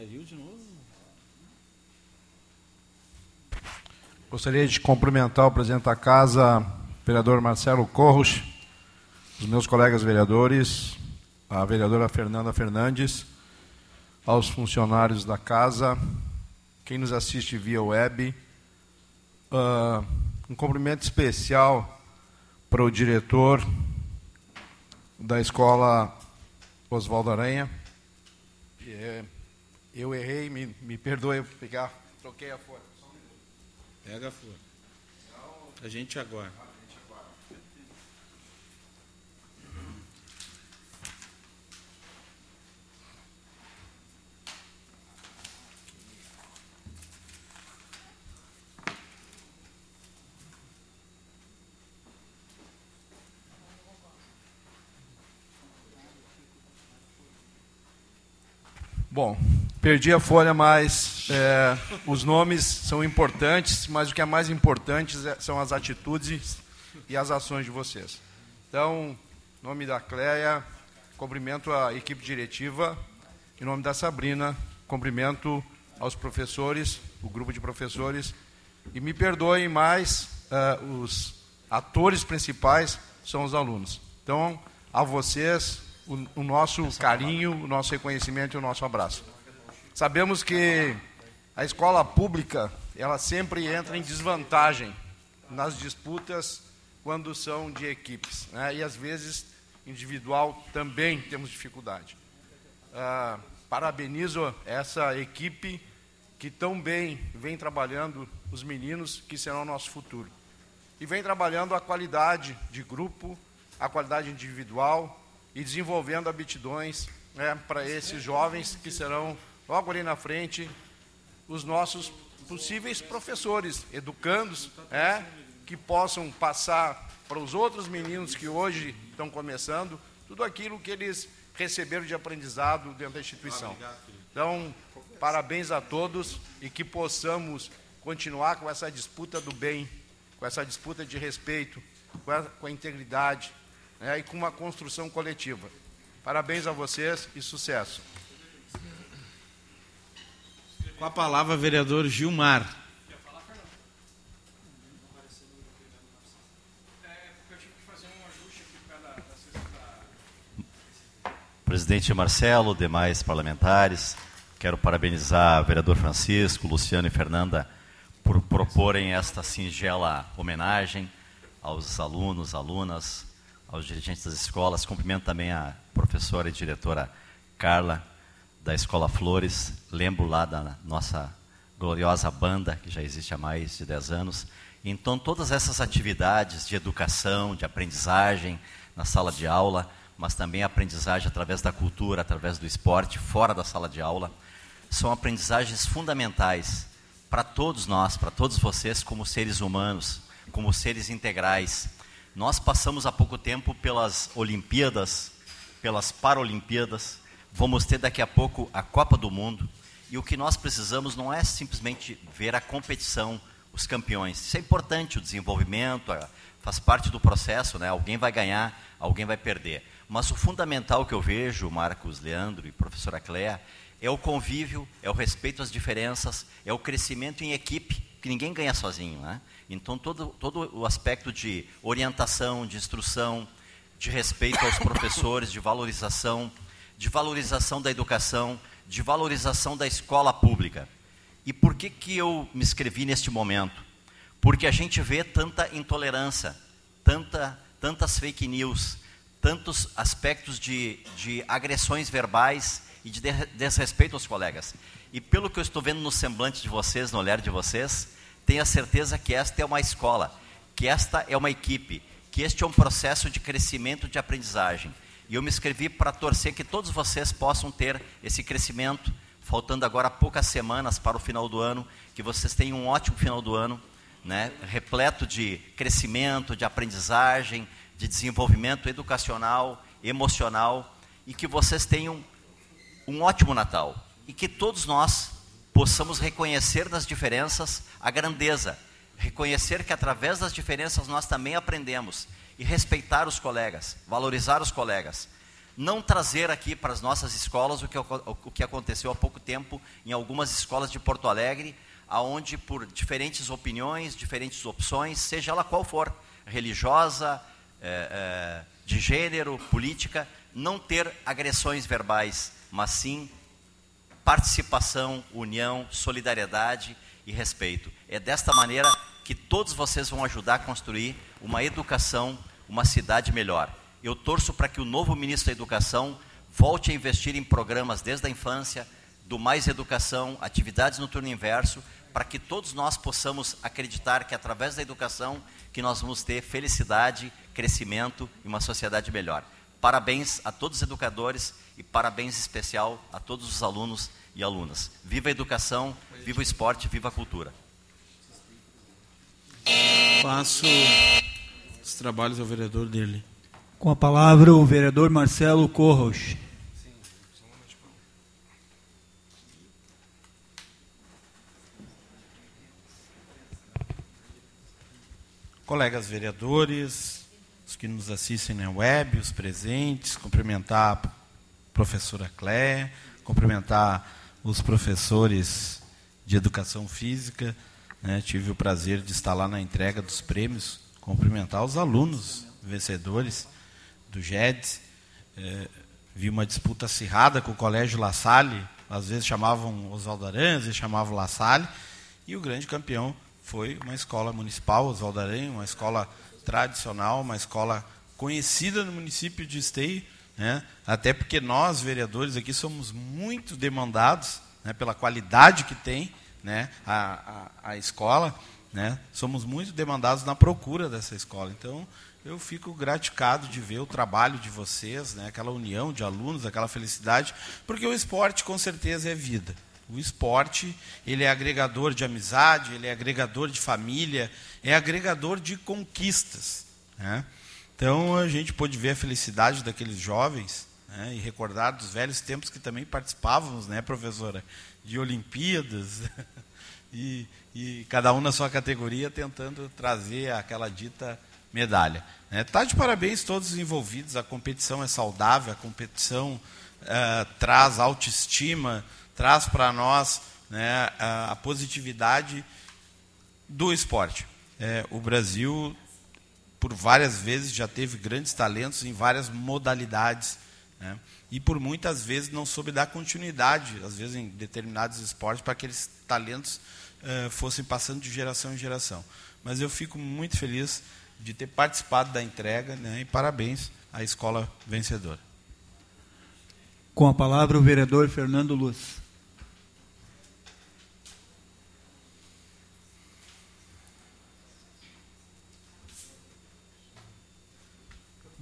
Caiu de novo? Gostaria de cumprimentar o presidente da casa, vereador Marcelo Corros, os meus colegas vereadores, a vereadora Fernanda Fernandes, aos funcionários da casa, quem nos assiste via web. Ah, um cumprimento especial para o diretor da escola Oswaldo Aranha. É, eu errei, me, me perdoe, eu pegar, troquei a folha. Pega a flor. A gente agora. Bom, perdi a folha, mas é, os nomes são importantes, mas o que é mais importante é- são as atitudes e as ações de vocês. Então, em nome da Cleia, cumprimento a equipe diretiva, em nome da Sabrina, cumprimento aos professores, o grupo de professores, e me perdoem mais, é, os atores principais são os alunos. Então, a vocês, o, o nosso carinho, o nosso reconhecimento e o nosso abraço. Sabemos que a escola pública ela sempre entra em desvantagem nas disputas quando são de equipes, né? e às vezes individual também temos dificuldade. Ah, parabenizo essa equipe que tão bem vem trabalhando os meninos que serão o nosso futuro. E vem trabalhando a qualidade de grupo, a qualidade individual e desenvolvendo aptidões né, para esses jovens que serão logo ali na frente os nossos possíveis professores, educandos, é, que possam passar para os outros meninos que hoje estão começando tudo aquilo que eles receberam de aprendizado dentro da instituição. Então, parabéns a todos e que possamos continuar com essa disputa do bem, com essa disputa de respeito, com a, com a integridade né, e com uma construção coletiva. Parabéns a vocês e sucesso. Com a palavra, vereador Gilmar. Presidente Marcelo, demais parlamentares, quero parabenizar o vereador Francisco, Luciano e Fernanda por proporem esta singela homenagem aos alunos, alunas, aos dirigentes das escolas. Cumprimento também a professora e diretora Carla, da Escola Flores. Lembro lá da nossa gloriosa banda, que já existe há mais de 10 anos. Então, todas essas atividades de educação, de aprendizagem na sala de aula, mas também aprendizagem através da cultura, através do esporte, fora da sala de aula, são aprendizagens fundamentais para todos nós, para todos vocês, como seres humanos, como seres integrais. Nós passamos há pouco tempo pelas Olimpíadas, pelas Paralimpíadas, vamos ter daqui a pouco a Copa do Mundo, e o que nós precisamos não é simplesmente ver a competição, os campeões. Isso é importante, o desenvolvimento, faz parte do processo, né? alguém vai ganhar, alguém vai perder. Mas o fundamental que eu vejo, Marcos Leandro e professora Cléa, é o convívio, é o respeito às diferenças, é o crescimento em equipe, que ninguém ganha sozinho. Né? Então, todo, todo o aspecto de orientação, de instrução, de respeito aos professores, de valorização, de valorização da educação, de valorização da escola pública. E por que, que eu me inscrevi neste momento? Porque a gente vê tanta intolerância, tanta, tantas fake news, tantos aspectos de, de agressões verbais e de desrespeito aos colegas. E pelo que eu estou vendo no semblante de vocês, no olhar de vocês, tenha certeza que esta é uma escola, que esta é uma equipe, que este é um processo de crescimento de aprendizagem. E eu me inscrevi para torcer que todos vocês possam ter esse crescimento, faltando agora poucas semanas para o final do ano, que vocês tenham um ótimo final do ano, né, repleto de crescimento, de aprendizagem, de desenvolvimento educacional, emocional, e que vocês tenham um ótimo Natal. E que todos nós possamos reconhecer nas diferenças a grandeza, reconhecer que através das diferenças nós também aprendemos e respeitar os colegas, valorizar os colegas. Não trazer aqui para as nossas escolas o que, o que aconteceu há pouco tempo em algumas escolas de Porto Alegre, aonde por diferentes opiniões, diferentes opções, seja ela qual for, religiosa, é, é, de gênero, política, não ter agressões verbais mas sim participação, união, solidariedade e respeito. É desta maneira que todos vocês vão ajudar a construir uma educação, uma cidade melhor. Eu torço para que o novo ministro da Educação volte a investir em programas desde a infância, do Mais Educação, atividades no turno inverso, para que todos nós possamos acreditar que através da educação que nós vamos ter felicidade, crescimento e uma sociedade melhor. Parabéns a todos os educadores e parabéns especial a todos os alunos e alunas. Viva a educação, viva o esporte, viva a cultura. Passo trabalhos ao vereador dele. Com a palavra o vereador Marcelo Corros. Colegas vereadores, os que nos assistem na web, os presentes, cumprimentar professora Clé, cumprimentar os professores de educação física. Né? Tive o prazer de estar lá na entrega dos prêmios, cumprimentar os alunos vencedores do GEDS. É, vi uma disputa acirrada com o Colégio La Salle, às vezes chamavam Oswaldo Aranha, às vezes chamavam La Salle, e o grande campeão foi uma escola municipal, Oswaldo Aranha, uma escola tradicional, uma escola conhecida no município de Esteio, né? até porque nós, vereadores, aqui somos muito demandados né, pela qualidade que tem né, a, a, a escola, né? somos muito demandados na procura dessa escola. Então, eu fico gratificado de ver o trabalho de vocês, né? aquela união de alunos, aquela felicidade, porque o esporte, com certeza, é vida. O esporte, ele é agregador de amizade, ele é agregador de família, é agregador de conquistas. Né? Então, a gente pôde ver a felicidade daqueles jovens né? e recordar dos velhos tempos que também participávamos, né, professora, de Olimpíadas, [LAUGHS] e, e cada um na sua categoria tentando trazer aquela dita medalha. Está né? de parabéns todos os envolvidos, a competição é saudável, a competição uh, traz autoestima, traz para nós né, a, a, positividade do esporte. É, o Brasil, por várias vezes, já teve grandes talentos em várias modalidades. Né, e por muitas vezes não soube dar continuidade, às vezes em determinados esportes, para que aqueles talentos uh, fossem passando de geração em geração. Mas eu fico muito feliz de ter participado da entrega né, e parabéns à escola vencedora. Com a palavra o vereador Fernando Luz.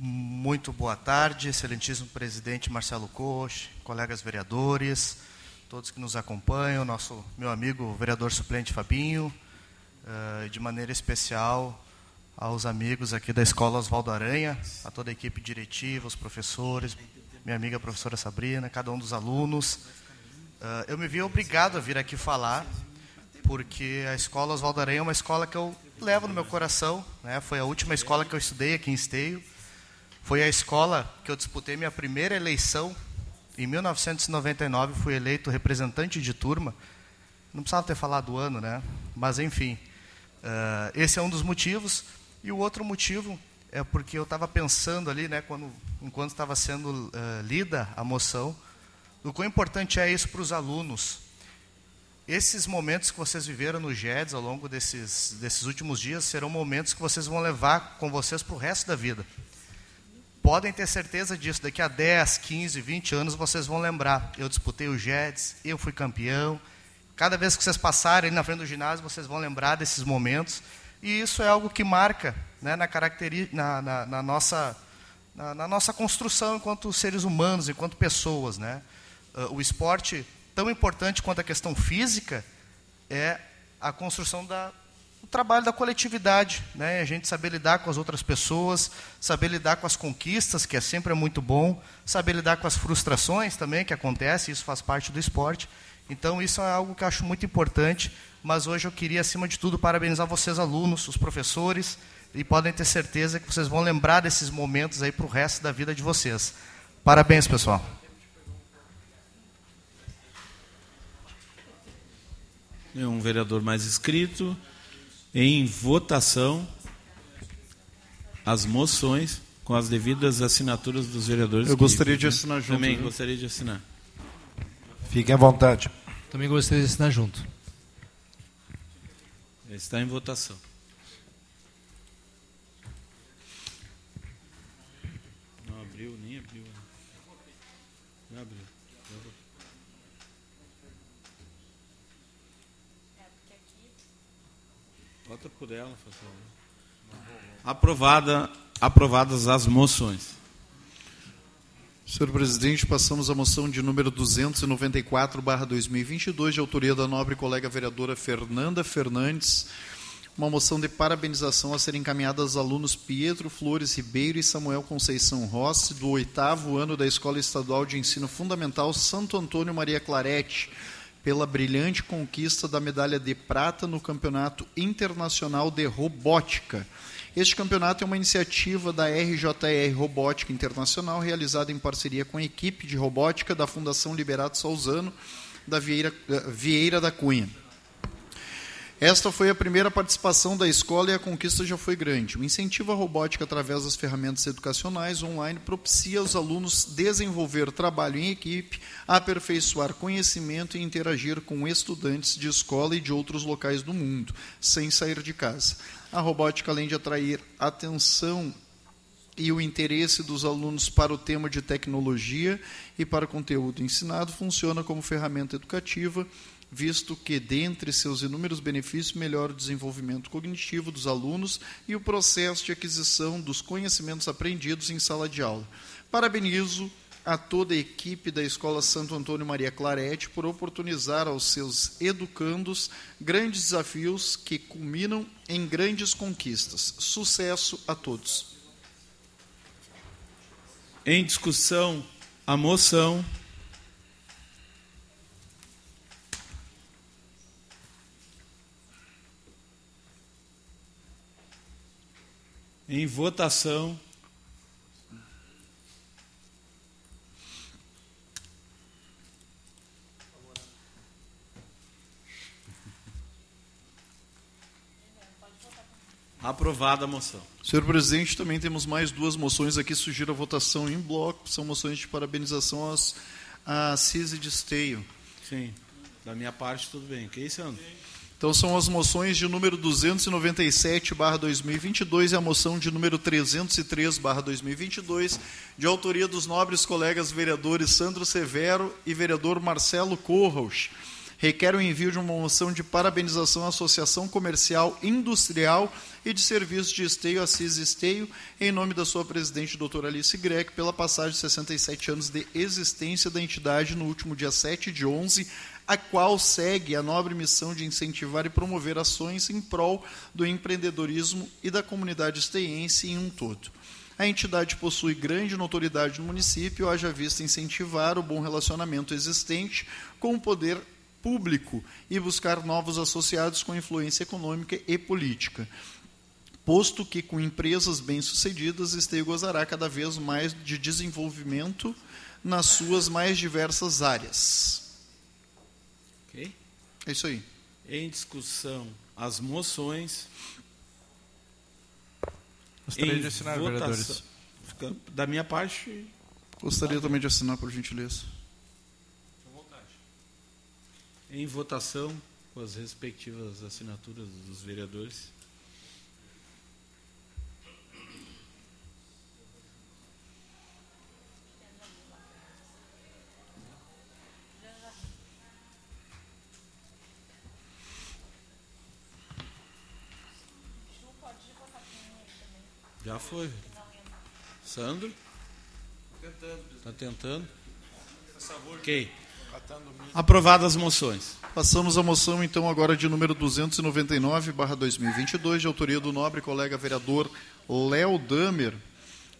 Muito boa tarde, excelentíssimo presidente Marcelo Coach, colegas vereadores, todos que nos acompanham, nosso meu amigo vereador suplente Fabinho, uh, de maneira especial aos amigos aqui da Escola Oswaldo Aranha, a toda a equipe diretiva, os professores, minha amiga professora Sabrina, cada um dos alunos. Uh, eu me vi obrigado a vir aqui falar, porque a Escola Oswaldo Aranha é uma escola que eu levo no meu coração, né? foi a última escola que eu estudei aqui em Esteio, foi a escola que eu disputei minha primeira eleição. Em 1999 fui eleito representante de turma. Não precisava ter falado o ano, né? Mas enfim, uh, esse é um dos motivos. E o outro motivo é porque eu estava pensando ali, né, quando, enquanto estava sendo uh, lida a moção, o quão importante é isso para os alunos. Esses momentos que vocês viveram no GEDS ao longo desses, desses últimos dias serão momentos que vocês vão levar com vocês para o resto da vida podem ter certeza disso. Daqui a 10, 15, 20 anos vocês vão lembrar. Eu disputei o Jets, eu fui campeão. Cada vez que vocês passarem na frente do ginásio, vocês vão lembrar desses momentos. E isso é algo que marca né, na, na, na, na nossa, na, nossa construção enquanto seres humanos, enquanto pessoas. Né? Uh, o esporte, tão importante quanto a questão física, é a construção da, o trabalho da coletividade, né? A gente saber lidar com as outras pessoas, saber lidar com as conquistas, que é sempre muito bom, saber lidar com as frustrações também que acontece, isso faz parte do esporte. Então isso é algo que eu acho muito importante, mas hoje eu queria acima de tudo parabenizar vocês alunos, os professores, e podem ter certeza que vocês vão lembrar desses momentos aí para o resto da vida de vocês. Parabéns, pessoal. Um vereador mais inscrito em votação as moções com as devidas assinaturas dos vereadores. Eu gostaria de assinar junto. Também viu? gostaria de assinar. Fiquem à vontade. Também gostaria de assinar junto. Está em votação. Não abriu, nem abriu. Né? Não abriu. Vota por ela, por favor. Aprovada, aprovadas as moções. Senhor presidente, passamos a moção de número 294/2022, de autoria da nobre colega vereadora Fernanda Fernandes, uma moção de parabenização a ser encaminhada aos alunos Pietro Flores Ribeiro e Samuel Conceição Rossi, do oitavo ano da Escola Estadual de Ensino Fundamental Santo Antônio Maria Clarete, pela brilhante conquista da medalha de prata no Campeonato Internacional de Robótica. Este campeonato é uma iniciativa da RJR Robótica Internacional, realizada em parceria com a equipe de robótica da Fundação Liberato Salzano, da Vieira, Vieira da Cunha. Esta foi a primeira participação da escola e a conquista já foi grande. O incentivo à robótica através das ferramentas educacionais online propicia aos alunos desenvolver trabalho em equipe, aperfeiçoar conhecimento e interagir com estudantes de escola e de outros locais do mundo, sem sair de casa. A robótica, além de atrair atenção e o interesse dos alunos para o tema de tecnologia e para o conteúdo ensinado, funciona como ferramenta educativa visto que, dentre seus inúmeros benefícios, melhora o desenvolvimento cognitivo dos alunos e o processo de aquisição dos conhecimentos aprendidos em sala de aula. Parabenizo a toda a equipe da Escola Santo Antônio Maria Clarete por oportunizar aos seus educandos grandes desafios que culminam em grandes conquistas. Sucesso a todos. Em discussão, a moção Em votação. Aprovada a moção. Senhor presidente, também temos mais duas moções aqui. Sugiro a votação em bloco. São moções de parabenização às, à CISI de Esteio. Sim. Da minha parte, tudo bem. Que isso, André? Então são as moções de número 297/2022 e a moção de número 303/2022, de autoria dos nobres colegas vereadores Sandro Severo e vereador Marcelo Corros. Requer o envio de uma moção de parabenização à Associação Comercial Industrial e de Serviços de Esteio, Assis Esteio, em nome da sua presidente, doutora Alice Greco, pela passagem de 67 anos de existência da entidade no último dia 7 de 11 a qual segue a nobre missão de incentivar e promover ações em prol do empreendedorismo e da comunidade esteiense em um todo. A entidade possui grande notoriedade no município, haja vista incentivar o bom relacionamento existente com o poder público e buscar novos associados com influência econômica e política. Posto que, com empresas bem-sucedidas, Esteio gozará cada vez mais de desenvolvimento nas suas mais diversas áreas. É isso aí. Em discussão, as moções. Gostaria Em de assinar, votação. vereadores. Da minha parte, Gostaria também de assinar, por gentileza. em votação, com as respectivas assinaturas dos vereadores. Já foi. Sandro? Está tentando. Ok. Aprovadas as moções. Passamos à moção, então, agora de número 299-2022, de autoria do nobre colega vereador Léo Damer,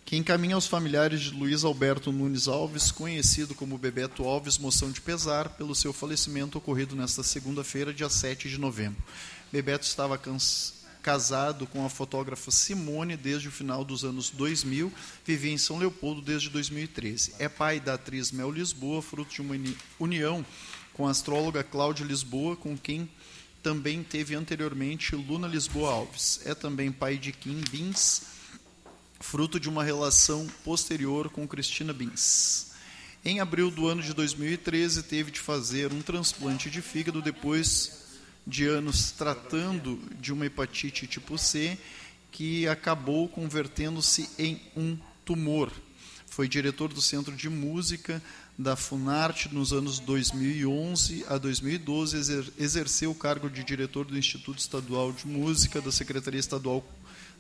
que encaminha aos familiares de Luiz Alberto Nunes Alves, conhecido como Bebeto Alves, moção de pesar pelo seu falecimento ocorrido nesta segunda-feira, dia 7 de novembro. Bebeto estava cans- casado com a fotógrafa Simone desde o final dos anos 2000, vivia em São Leopoldo desde 2013. É pai da atriz Mel Lisboa, fruto de uma uni- união com a astróloga Cláudia Lisboa, com quem também teve anteriormente Luna Lisboa Alves. É também pai de Kim Bins, fruto de uma relação posterior com Cristina Bins. Em abril do ano de 2013, teve de fazer um transplante de fígado depois de anos tratando de uma hepatite tipo C, que acabou convertendo-se em um tumor. Foi diretor do Centro de Música da Funarte nos anos 2011 a 2012, exer- exerceu o cargo de diretor do Instituto Estadual de Música da Secretaria Estadual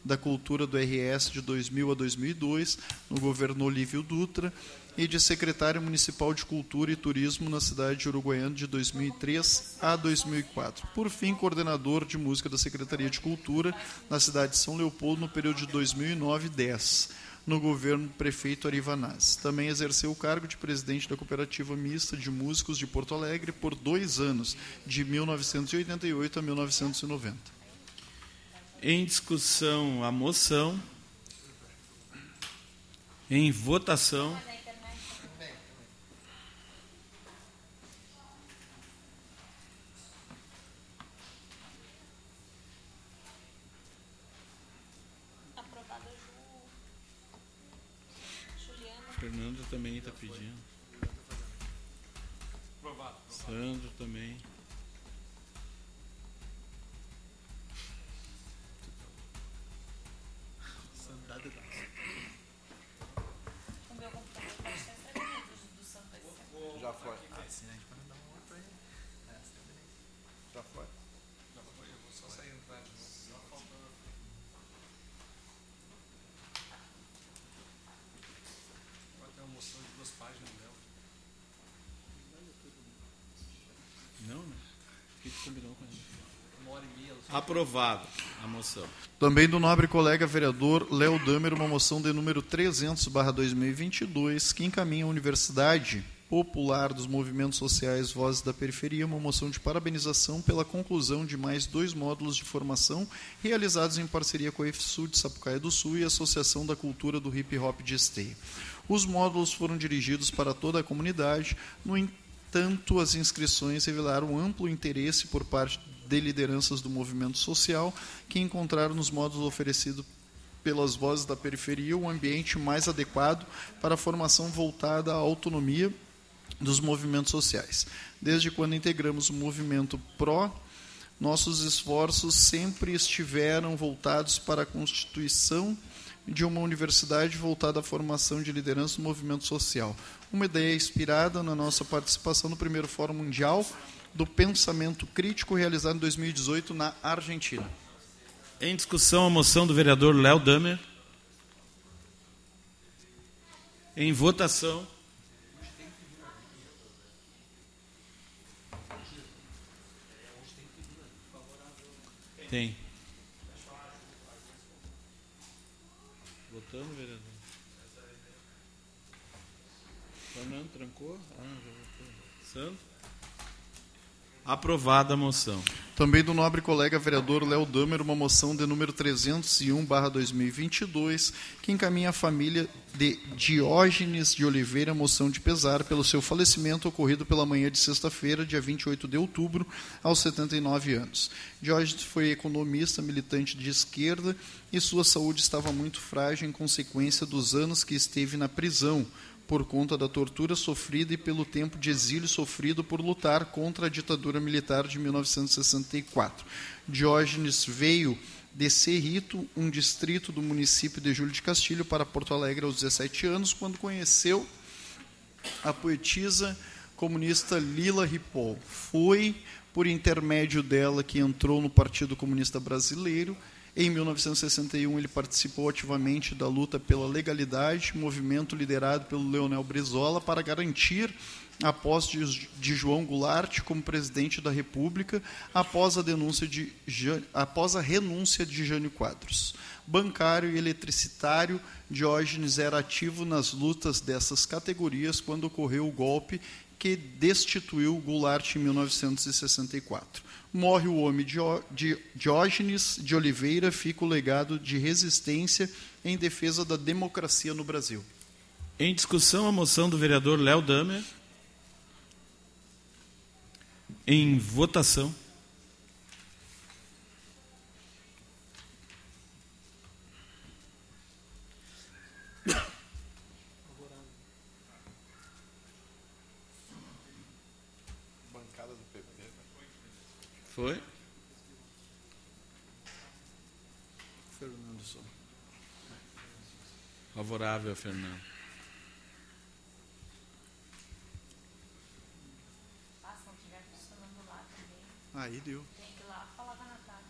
da Cultura do RS de 2000 a 2002, no governo Olívio Dutra, e de secretário municipal de Cultura e Turismo na cidade de Uruguaiana de 2003 a 2004. Por fim, coordenador de música da Secretaria de Cultura na cidade de São Leopoldo no período de 2009 e 10, no governo do prefeito Arivanaz. Também exerceu o cargo de presidente da Cooperativa Mista de Músicos de Porto Alegre por dois anos, de 1988 a 1990. Em discussão, a moção. Em votação. Fernando também está pedindo. Sandro também. O meu computador pode estar estragado, do Santo vai ser. Já foi. Já foi. Só sair e entrar de novo. Vai ter uma moção de duas páginas dela. Não, né? O que tu combinou com ele? Uma hora e meia. Aprovado a moção. Também do nobre colega vereador Léo Damer, uma moção de número 300/2022, que encaminha a Universidade Popular dos Movimentos Sociais Vozes da Periferia uma moção de parabenização pela conclusão de mais dois módulos de formação realizados em parceria com a EFSU de Sapucaia do Sul e a Associação da Cultura do Hip Hop de Esteio. Os módulos foram dirigidos para toda a comunidade, no entanto, as inscrições revelaram amplo interesse por parte de lideranças do movimento social que encontraram nos módulos oferecidos pelas vozes da periferia um ambiente mais adequado para a formação voltada à autonomia dos movimentos sociais. Desde quando integramos o movimento pró, nossos esforços sempre estiveram voltados para a constituição de uma universidade voltada à formação de liderança do movimento social. Uma ideia inspirada na nossa participação no primeiro Fórum Mundial do Pensamento Crítico realizado em 2018 na Argentina. Em discussão a moção do vereador Léo Damer. Em votação. Tem. Votando, vereador. Fernando trancou? Ah, já votou. Santo? Aprovada a moção. Também do nobre colega vereador Léo Damer, uma moção de número 301/2022, que encaminha a família de Diógenes de Oliveira moção de pesar pelo seu falecimento ocorrido pela manhã de sexta-feira, dia 28 de outubro, aos 79 anos. Diógenes foi economista, militante de esquerda e sua saúde estava muito frágil em consequência dos anos que esteve na prisão por conta da tortura sofrida e pelo tempo de exílio sofrido por lutar contra a ditadura militar de 1964. Diógenes veio de Cerrito, um distrito do município de Júlio de Castilho, para Porto Alegre aos 17 anos, quando conheceu a poetisa comunista Lila Ripoll. Foi por intermédio dela que entrou no Partido Comunista Brasileiro em 1961, ele participou ativamente da luta pela legalidade, movimento liderado pelo Leonel Brizola para garantir a posse de, João Goulart como presidente da República após a denúncia de após a renúncia de Jânio Quadros. Bancário e eletricitário, Diógenes era ativo nas lutas dessas categorias quando ocorreu o golpe que destituiu Goulart em 1964 morre o homem Diógenes de Oliveira, fica o legado de resistência em defesa da democracia no Brasil. Em discussão, a moção do vereador Léo Damer. Em votação. Foi? Fernando só. Favorável, Fernando. Ah, se não tiver funcionando lá também, Aí deu. tem que ir lá falar com a Natália.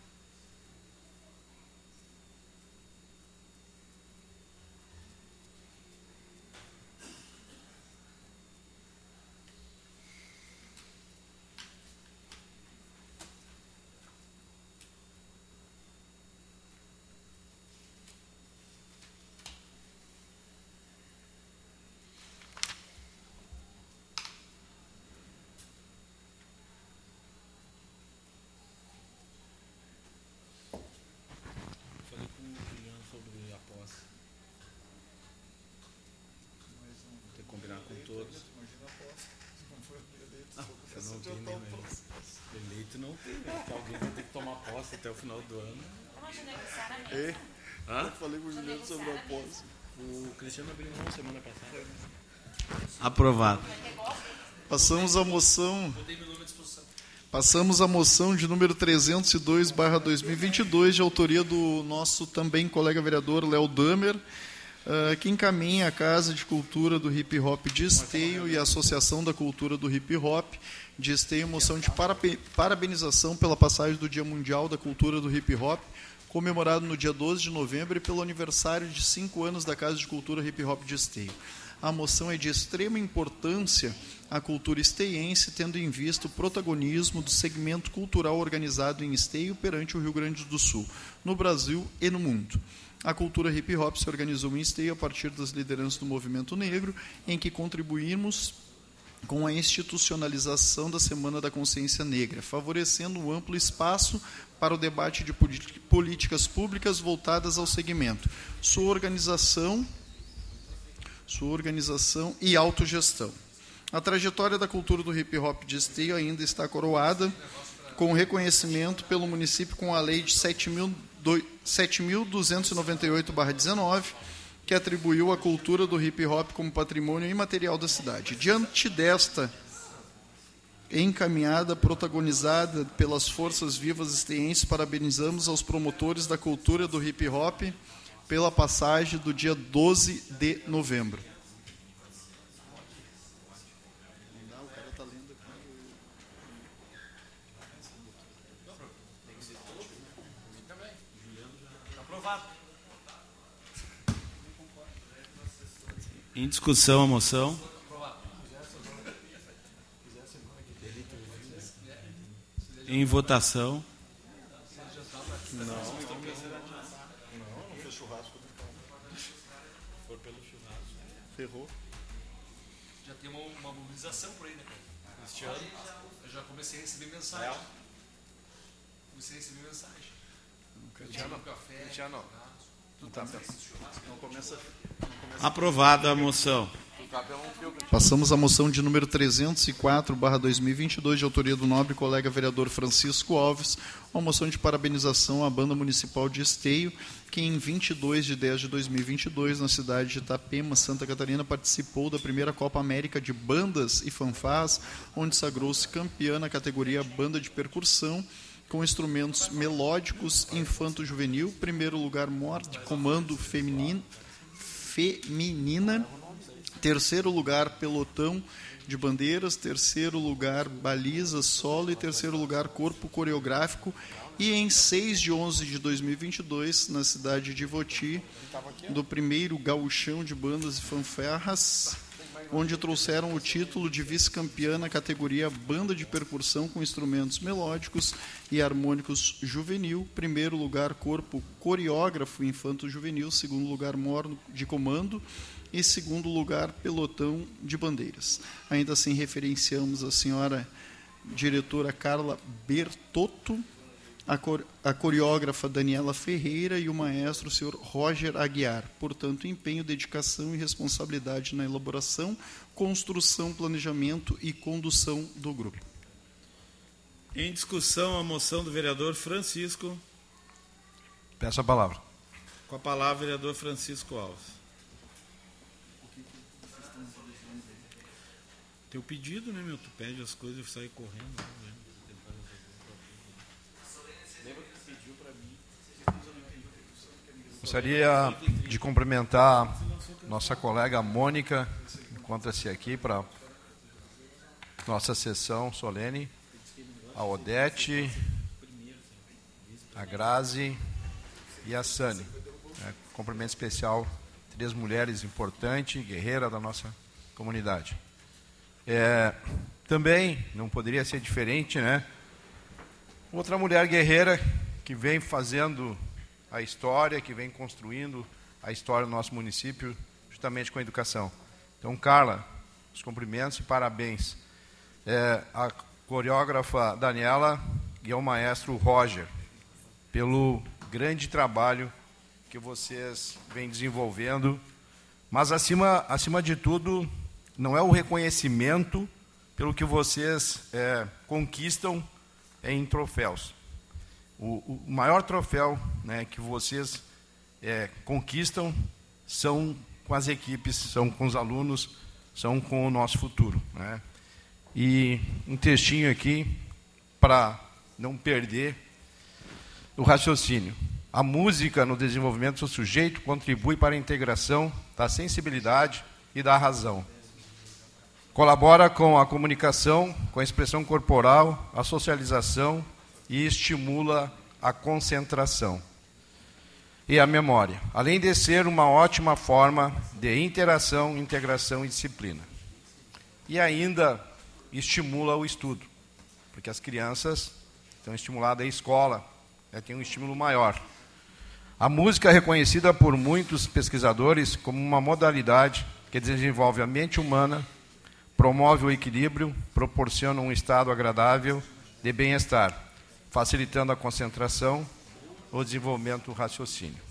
Falei com o Juliano sobre a posse. Tem que combinar com todos. Você não tem mesmo. Eleito não tem, né? Porque alguém vai ter que tomar posse até o final do ano. A Ei, Hã? eu falei com o Juliano sobre a posse. O Cristiano abriu mão semana passada. Aprovado. Passamos à moção. Passamos à moção de número 302, barra 2022, de autoria do nosso também colega vereador Léo Damer, uh, que encaminha a Casa de Cultura do Hip Hop de Esteio e a Associação da Cultura do Hip Hop de Esteio moção de parabenização pela passagem do Dia Mundial da Cultura do Hip Hop, comemorado no dia 12 de novembro e pelo aniversário de cinco anos da Casa de Cultura Hip Hop de Esteio. A moção é de extrema importância à cultura esteiense, tendo em vista o protagonismo do segmento cultural organizado em Esteio perante o Rio Grande do Sul, no Brasil e no mundo. A cultura hip hop se organizou em Esteio a partir das lideranças do movimento negro, em que contribuímos com a institucionalização da Semana da Consciência Negra, favorecendo um amplo espaço para o debate de políticas públicas voltadas ao segmento, sua organização, sua organização e autogestão. A trajetória da cultura do hip hop de Esteio ainda está coroada com reconhecimento pelo município com a lei de 7.298/19 que atribuiu a cultura do hip hop como patrimônio imaterial da cidade. Diante desta encaminhada, protagonizada pelas forças vivas esteenses, parabenizamos aos promotores da cultura do hip hop pela passagem do dia 12 de novembro. Em discussão a moção. Em votação. Não, não, não fez churrasco. For pelo churrasco. Ferrou. Já tem uma, uma mobilização por aí, né, cara? Este ano eu já comecei a receber mensagem. Comecei a receber mensagem. Cristiano, café. Cristiano. Não, tá, não começa. Aprovada a moção. Passamos à moção de número 304, barra 2022, de autoria do nobre colega vereador Francisco Alves, uma moção de parabenização à Banda Municipal de Esteio, que em 22 de 10 de 2022, na cidade de Itapema, Santa Catarina, participou da primeira Copa América de Bandas e Fanfás, onde sagrou-se campeã na categoria Banda de Percussão, com instrumentos melódicos infanto-juvenil, primeiro lugar mor de comando feminino, feminina, terceiro lugar pelotão de bandeiras, terceiro lugar baliza solo e terceiro lugar corpo coreográfico. E em 6 de 11 de 2022, na cidade de Voti, do primeiro gauchão de bandas e fanfarras, onde trouxeram o título de vice-campeã na categoria Banda de Percussão com instrumentos melódicos e harmônicos juvenil, primeiro lugar corpo coreógrafo infanto juvenil, segundo lugar morno de comando. E segundo lugar pelotão de bandeiras. Ainda assim referenciamos a senhora diretora Carla Bertotto, a, coreógrafa Daniela Ferreira e o maestro o senhor Roger Aguiar. Portanto, empenho, dedicação e responsabilidade na elaboração, construção, planejamento e condução do grupo. Em discussão, a moção do vereador Francisco. Peço a palavra. Com a palavra, vereador Francisco Alves. Teu pedido, né, meu? Tu pede as coisas e sai correndo. Né? Gostaria de cumprimentar nossa colega Mônica, encontra-se aqui para nossa sessão solene, a Odete, a Grazi e a Sani. É, cumprimento especial, três mulheres importantes, guerreiras da nossa comunidade. É, também, não poderia ser diferente, né? Outra mulher guerreira que vem fazendo a história, que vem construindo a história do nosso município, justamente com a educação. Então, Carla, os cumprimentos e parabéns. É, a coreógrafa Daniela e ao maestro Roger, pelo grande trabalho que vocês vêm desenvolvendo. Mas, acima, acima de tudo, não é o reconhecimento pelo que vocês é, conquistam em troféus. O, o maior troféu né, que vocês é, conquistam são com as equipes, são com os alunos são com o nosso futuro. Né? E um textinho aqui para não perder o raciocínio. A música no desenvolvimento do sujeito contribui para a integração da sensibilidade e da razão. Colabora com a comunicação, com a expressão corporal, a socialização e estimula a concentração e a memória, além de ser uma ótima forma de interação, integração e disciplina. E ainda estimula o estudo, porque as crianças estão estimuladas à escola, né, tem um estímulo maior. A música é reconhecida por muitos pesquisadores como uma modalidade que desenvolve a mente humana, promove o equilíbrio, proporciona um estado agradável de bem-estar, facilitando a concentração, o desenvolvimento do raciocínio.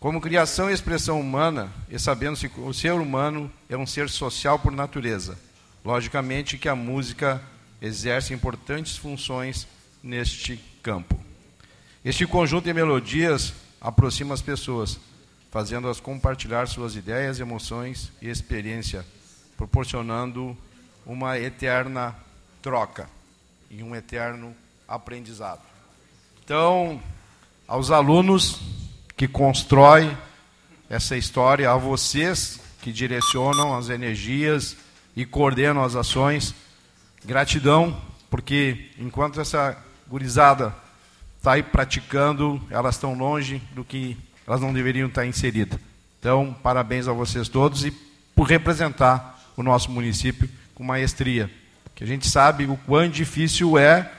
Como criação e expressão humana, e sabendo que o ser humano é um ser social por natureza, logicamente que a música exerce importantes funções neste campo. Este conjunto de melodias aproxima as pessoas, fazendo-as compartilhar suas ideias, emoções e experiência, proporcionando uma eterna troca e um eterno aprendizado. Então, aos alunos que constroem essa história, a vocês que direcionam as energias e coordenam as ações, gratidão, porque enquanto essa gurizada está aí praticando, elas estão longe do que elas não deveriam estar inseridas. Então, parabéns a vocês todos e por representar o nosso município com maestria. Que a gente sabe o quão difícil é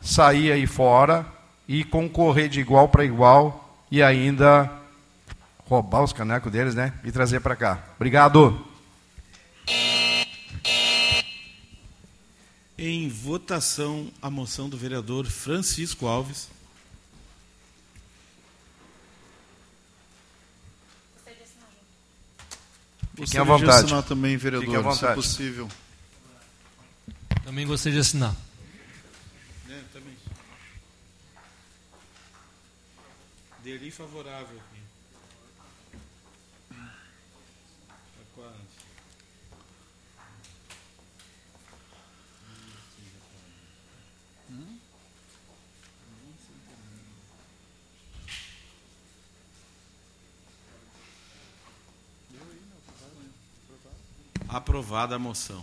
sair aí fora e concorrer de igual para igual e ainda roubar os canecos deles, né? E trazer para cá. Obrigado. Em votação, a moção do vereador Francisco Alves. Fiquem à vontade. assinar também, vereador, à se é possível. Também gostaria de assinar. É, também. Deli favorável aqui. Tá quase. Aprovada a moção.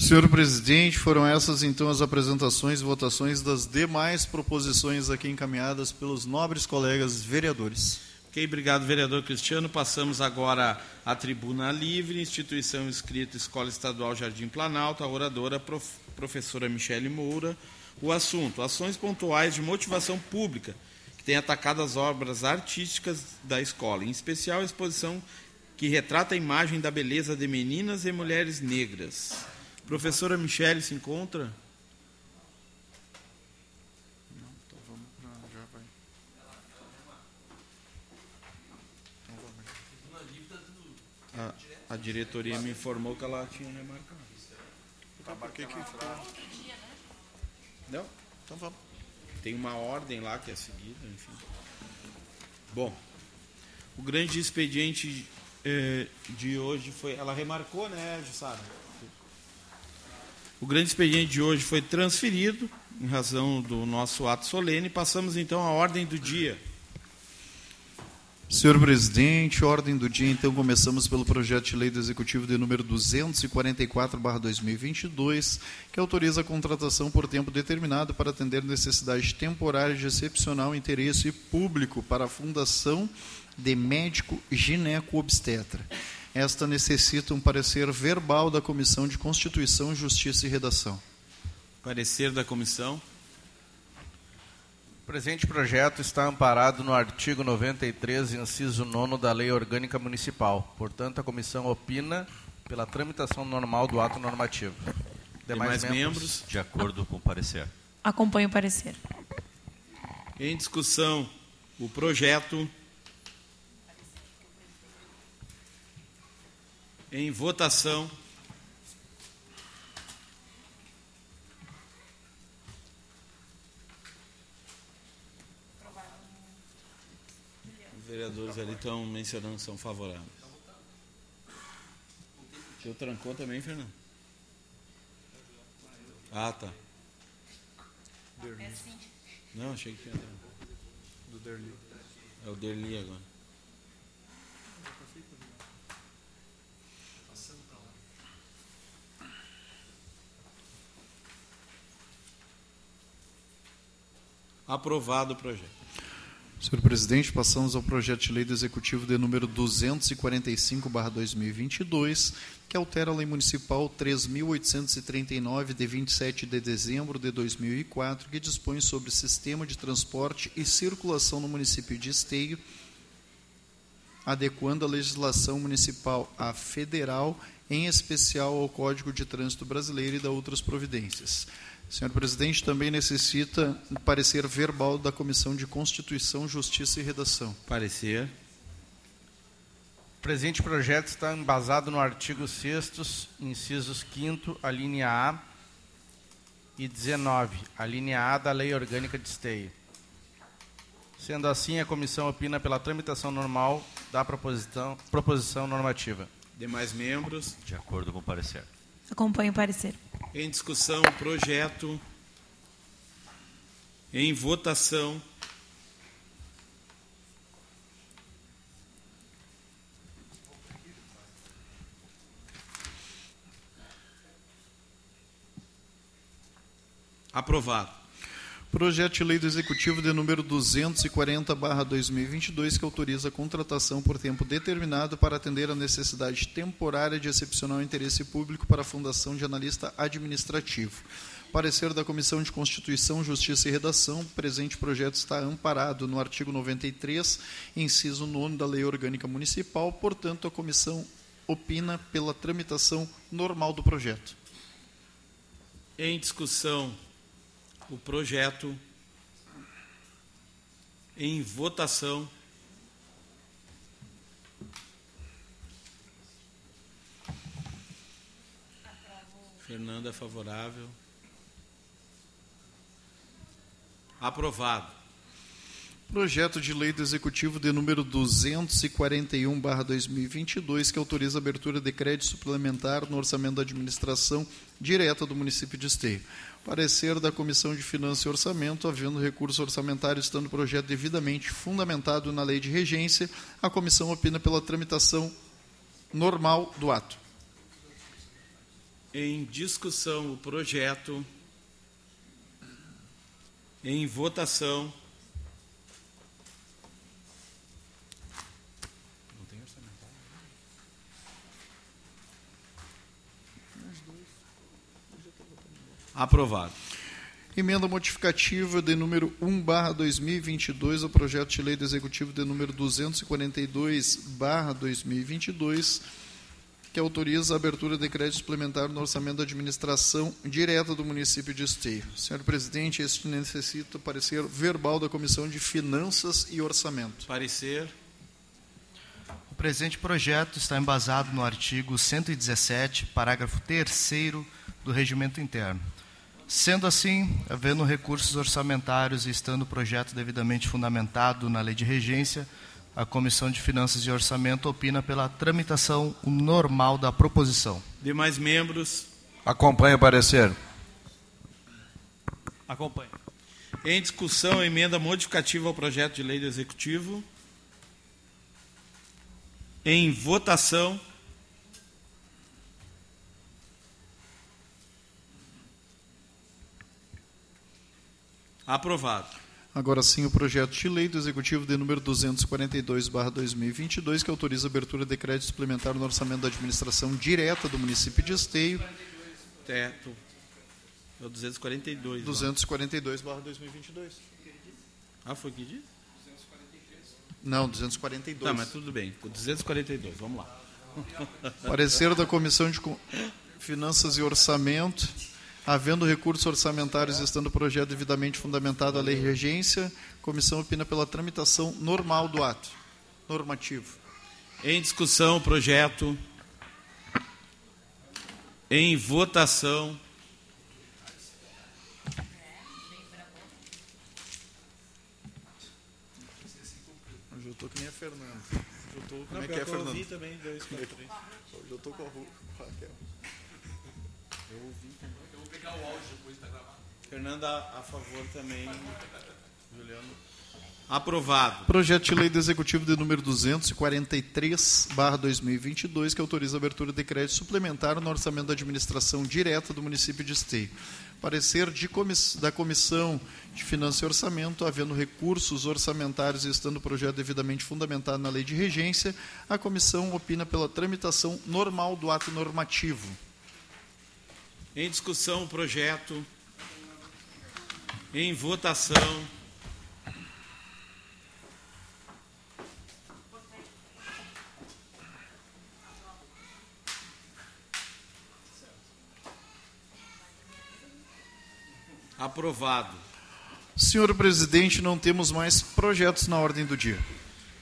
Senhor presidente, foram essas então as apresentações e votações das demais proposições aqui encaminhadas pelos nobres colegas vereadores. Ok, obrigado, vereador Cristiano. Passamos agora à tribuna livre, instituição inscrita Escola Estadual Jardim Planalto, a oradora prof, professora Michele Moura. O assunto, ações pontuais de motivação pública, que tem atacado as obras artísticas da escola, em especial a exposição que retrata a imagem da beleza de meninas e mulheres negras. Professora Michele se encontra? Não, então vamos pra, já vai. A, a diretoria me informou que ela tinha remarcado. Tá, por que que? Não? Então vamos. Tem uma ordem lá que é seguida, enfim. Bom, o grande expediente eh, de hoje foi. Ela remarcou, né, Jussara? O grande expediente de hoje foi transferido em razão do nosso ato solene. Passamos então à ordem do dia. Senhor presidente, ordem do dia, então começamos pelo projeto de lei do Executivo de número 244/2022, que autoriza a contratação por tempo determinado para atender necessidade temporária de excepcional interesse público para a Fundação de Médico Gineco Obstetra. Esta necessita um parecer verbal da Comissão de Constituição, Justiça e Redação. Parecer da comissão. O presente projeto está amparado no artigo 93, inciso 9 da Lei Orgânica Municipal. Portanto, a comissão opina pela tramitação normal do ato normativo. Demais membros? De acordo com o parecer. Acompanho o parecer. Em discussão, o projeto. Em votação. Os vereadores ali estão mencionando que são favoráveis. Tu trancou também, Fernando? Ah, tá. Não, achei que tinha. Do Derli. É o Derli agora. Aprovado o projeto. Senhor presidente, passamos ao projeto de lei do Executivo de número 245/2022, que altera a lei municipal 3839 de 27 de dezembro de 2004, que dispõe sobre sistema de transporte e circulação no município de Esteio, adequando a legislação municipal à federal, em especial ao Código de Trânsito Brasileiro e da outras providências. Senhor presidente, também necessita parecer verbal da Comissão de Constituição, Justiça e Redação. Parecer. O presente projeto está embasado no artigo 6 incisos 5 a linha A e 19, a linha A da Lei Orgânica de Esteio. Sendo assim, a comissão opina pela tramitação normal da proposição, proposição normativa. Demais membros. De acordo com o parecer. Acompanho o parecer. Em discussão, projeto. Em votação. Aprovado. Projeto de lei do Executivo de número 240/2022 que autoriza a contratação por tempo determinado para atender a necessidade temporária de excepcional interesse público para a Fundação de Analista Administrativo. Parecer da Comissão de Constituição, Justiça e Redação, o presente projeto está amparado no artigo 93, inciso 9 da Lei Orgânica Municipal, portanto, a comissão opina pela tramitação normal do projeto. Em discussão, o projeto. Em votação. Fernanda é favorável. Aprovado. Projeto de lei do Executivo de número 241/2022 que autoriza a abertura de crédito suplementar no orçamento da administração direta do município de Esteio. Parecer da Comissão de Finanças e Orçamento, havendo recurso orçamentário estando o projeto devidamente fundamentado na lei de regência, a comissão opina pela tramitação normal do ato. Em discussão, o projeto. Em votação. Aprovado. Emenda modificativa de número 1/2022 ao projeto de lei do Executivo de número 242/2022, que autoriza a abertura de crédito suplementar no orçamento da administração direta do município de Esteio. Senhor presidente, este necessita parecer verbal da Comissão de Finanças e Orçamento. Parecer. O presente projeto está embasado no artigo 117, parágrafo 3 do Regimento Interno. Sendo assim, havendo recursos orçamentários e estando o projeto devidamente fundamentado na lei de regência, a Comissão de Finanças e Orçamento opina pela tramitação normal da proposição. Demais membros. Acompanhe o parecer. Acompanho. Em discussão, emenda modificativa ao projeto de lei do Executivo. Em votação. Aprovado. Agora sim, o projeto de lei do Executivo de número 242/2022 que autoriza a abertura de crédito suplementar no orçamento da administração direta do município de Esteio. Teto. É o 242. 242/2022. Ah, foi o que disse? Não, 242. Tá, mas tudo bem. O 242, vamos lá. Parecer da Comissão de Finanças e Orçamento, havendo recursos orçamentários e estando o projeto devidamente fundamentado à lei de regência, a comissão opina pela tramitação normal do ato normativo. Em discussão, o projeto. Em votação. Hoje eu estou que nem a Fernanda. Eu tô, como Não, é que é, que eu também, dois. Hoje eu tô com a Ru- Fernanda, a favor também. Juliano. Aprovado. Projeto de lei do Executivo de número 243, barra 2022, que autoriza a abertura de crédito suplementar no orçamento da administração direta do município de Esteio. Parecer de comiss- da Comissão de Finanças e Orçamento, havendo recursos orçamentários e estando o projeto devidamente fundamentado na lei de regência, a comissão opina pela tramitação normal do ato normativo. Em discussão o projeto. Em votação. Aprovado. Senhor presidente, não temos mais projetos na ordem do dia.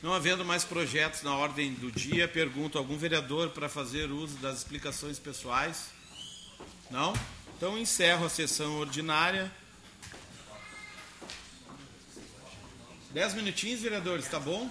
Não havendo mais projetos na ordem do dia, pergunto a algum vereador para fazer uso das explicações pessoais? Não? Então encerro a sessão ordinária. Dez minutinhos, vereadores, tá bom?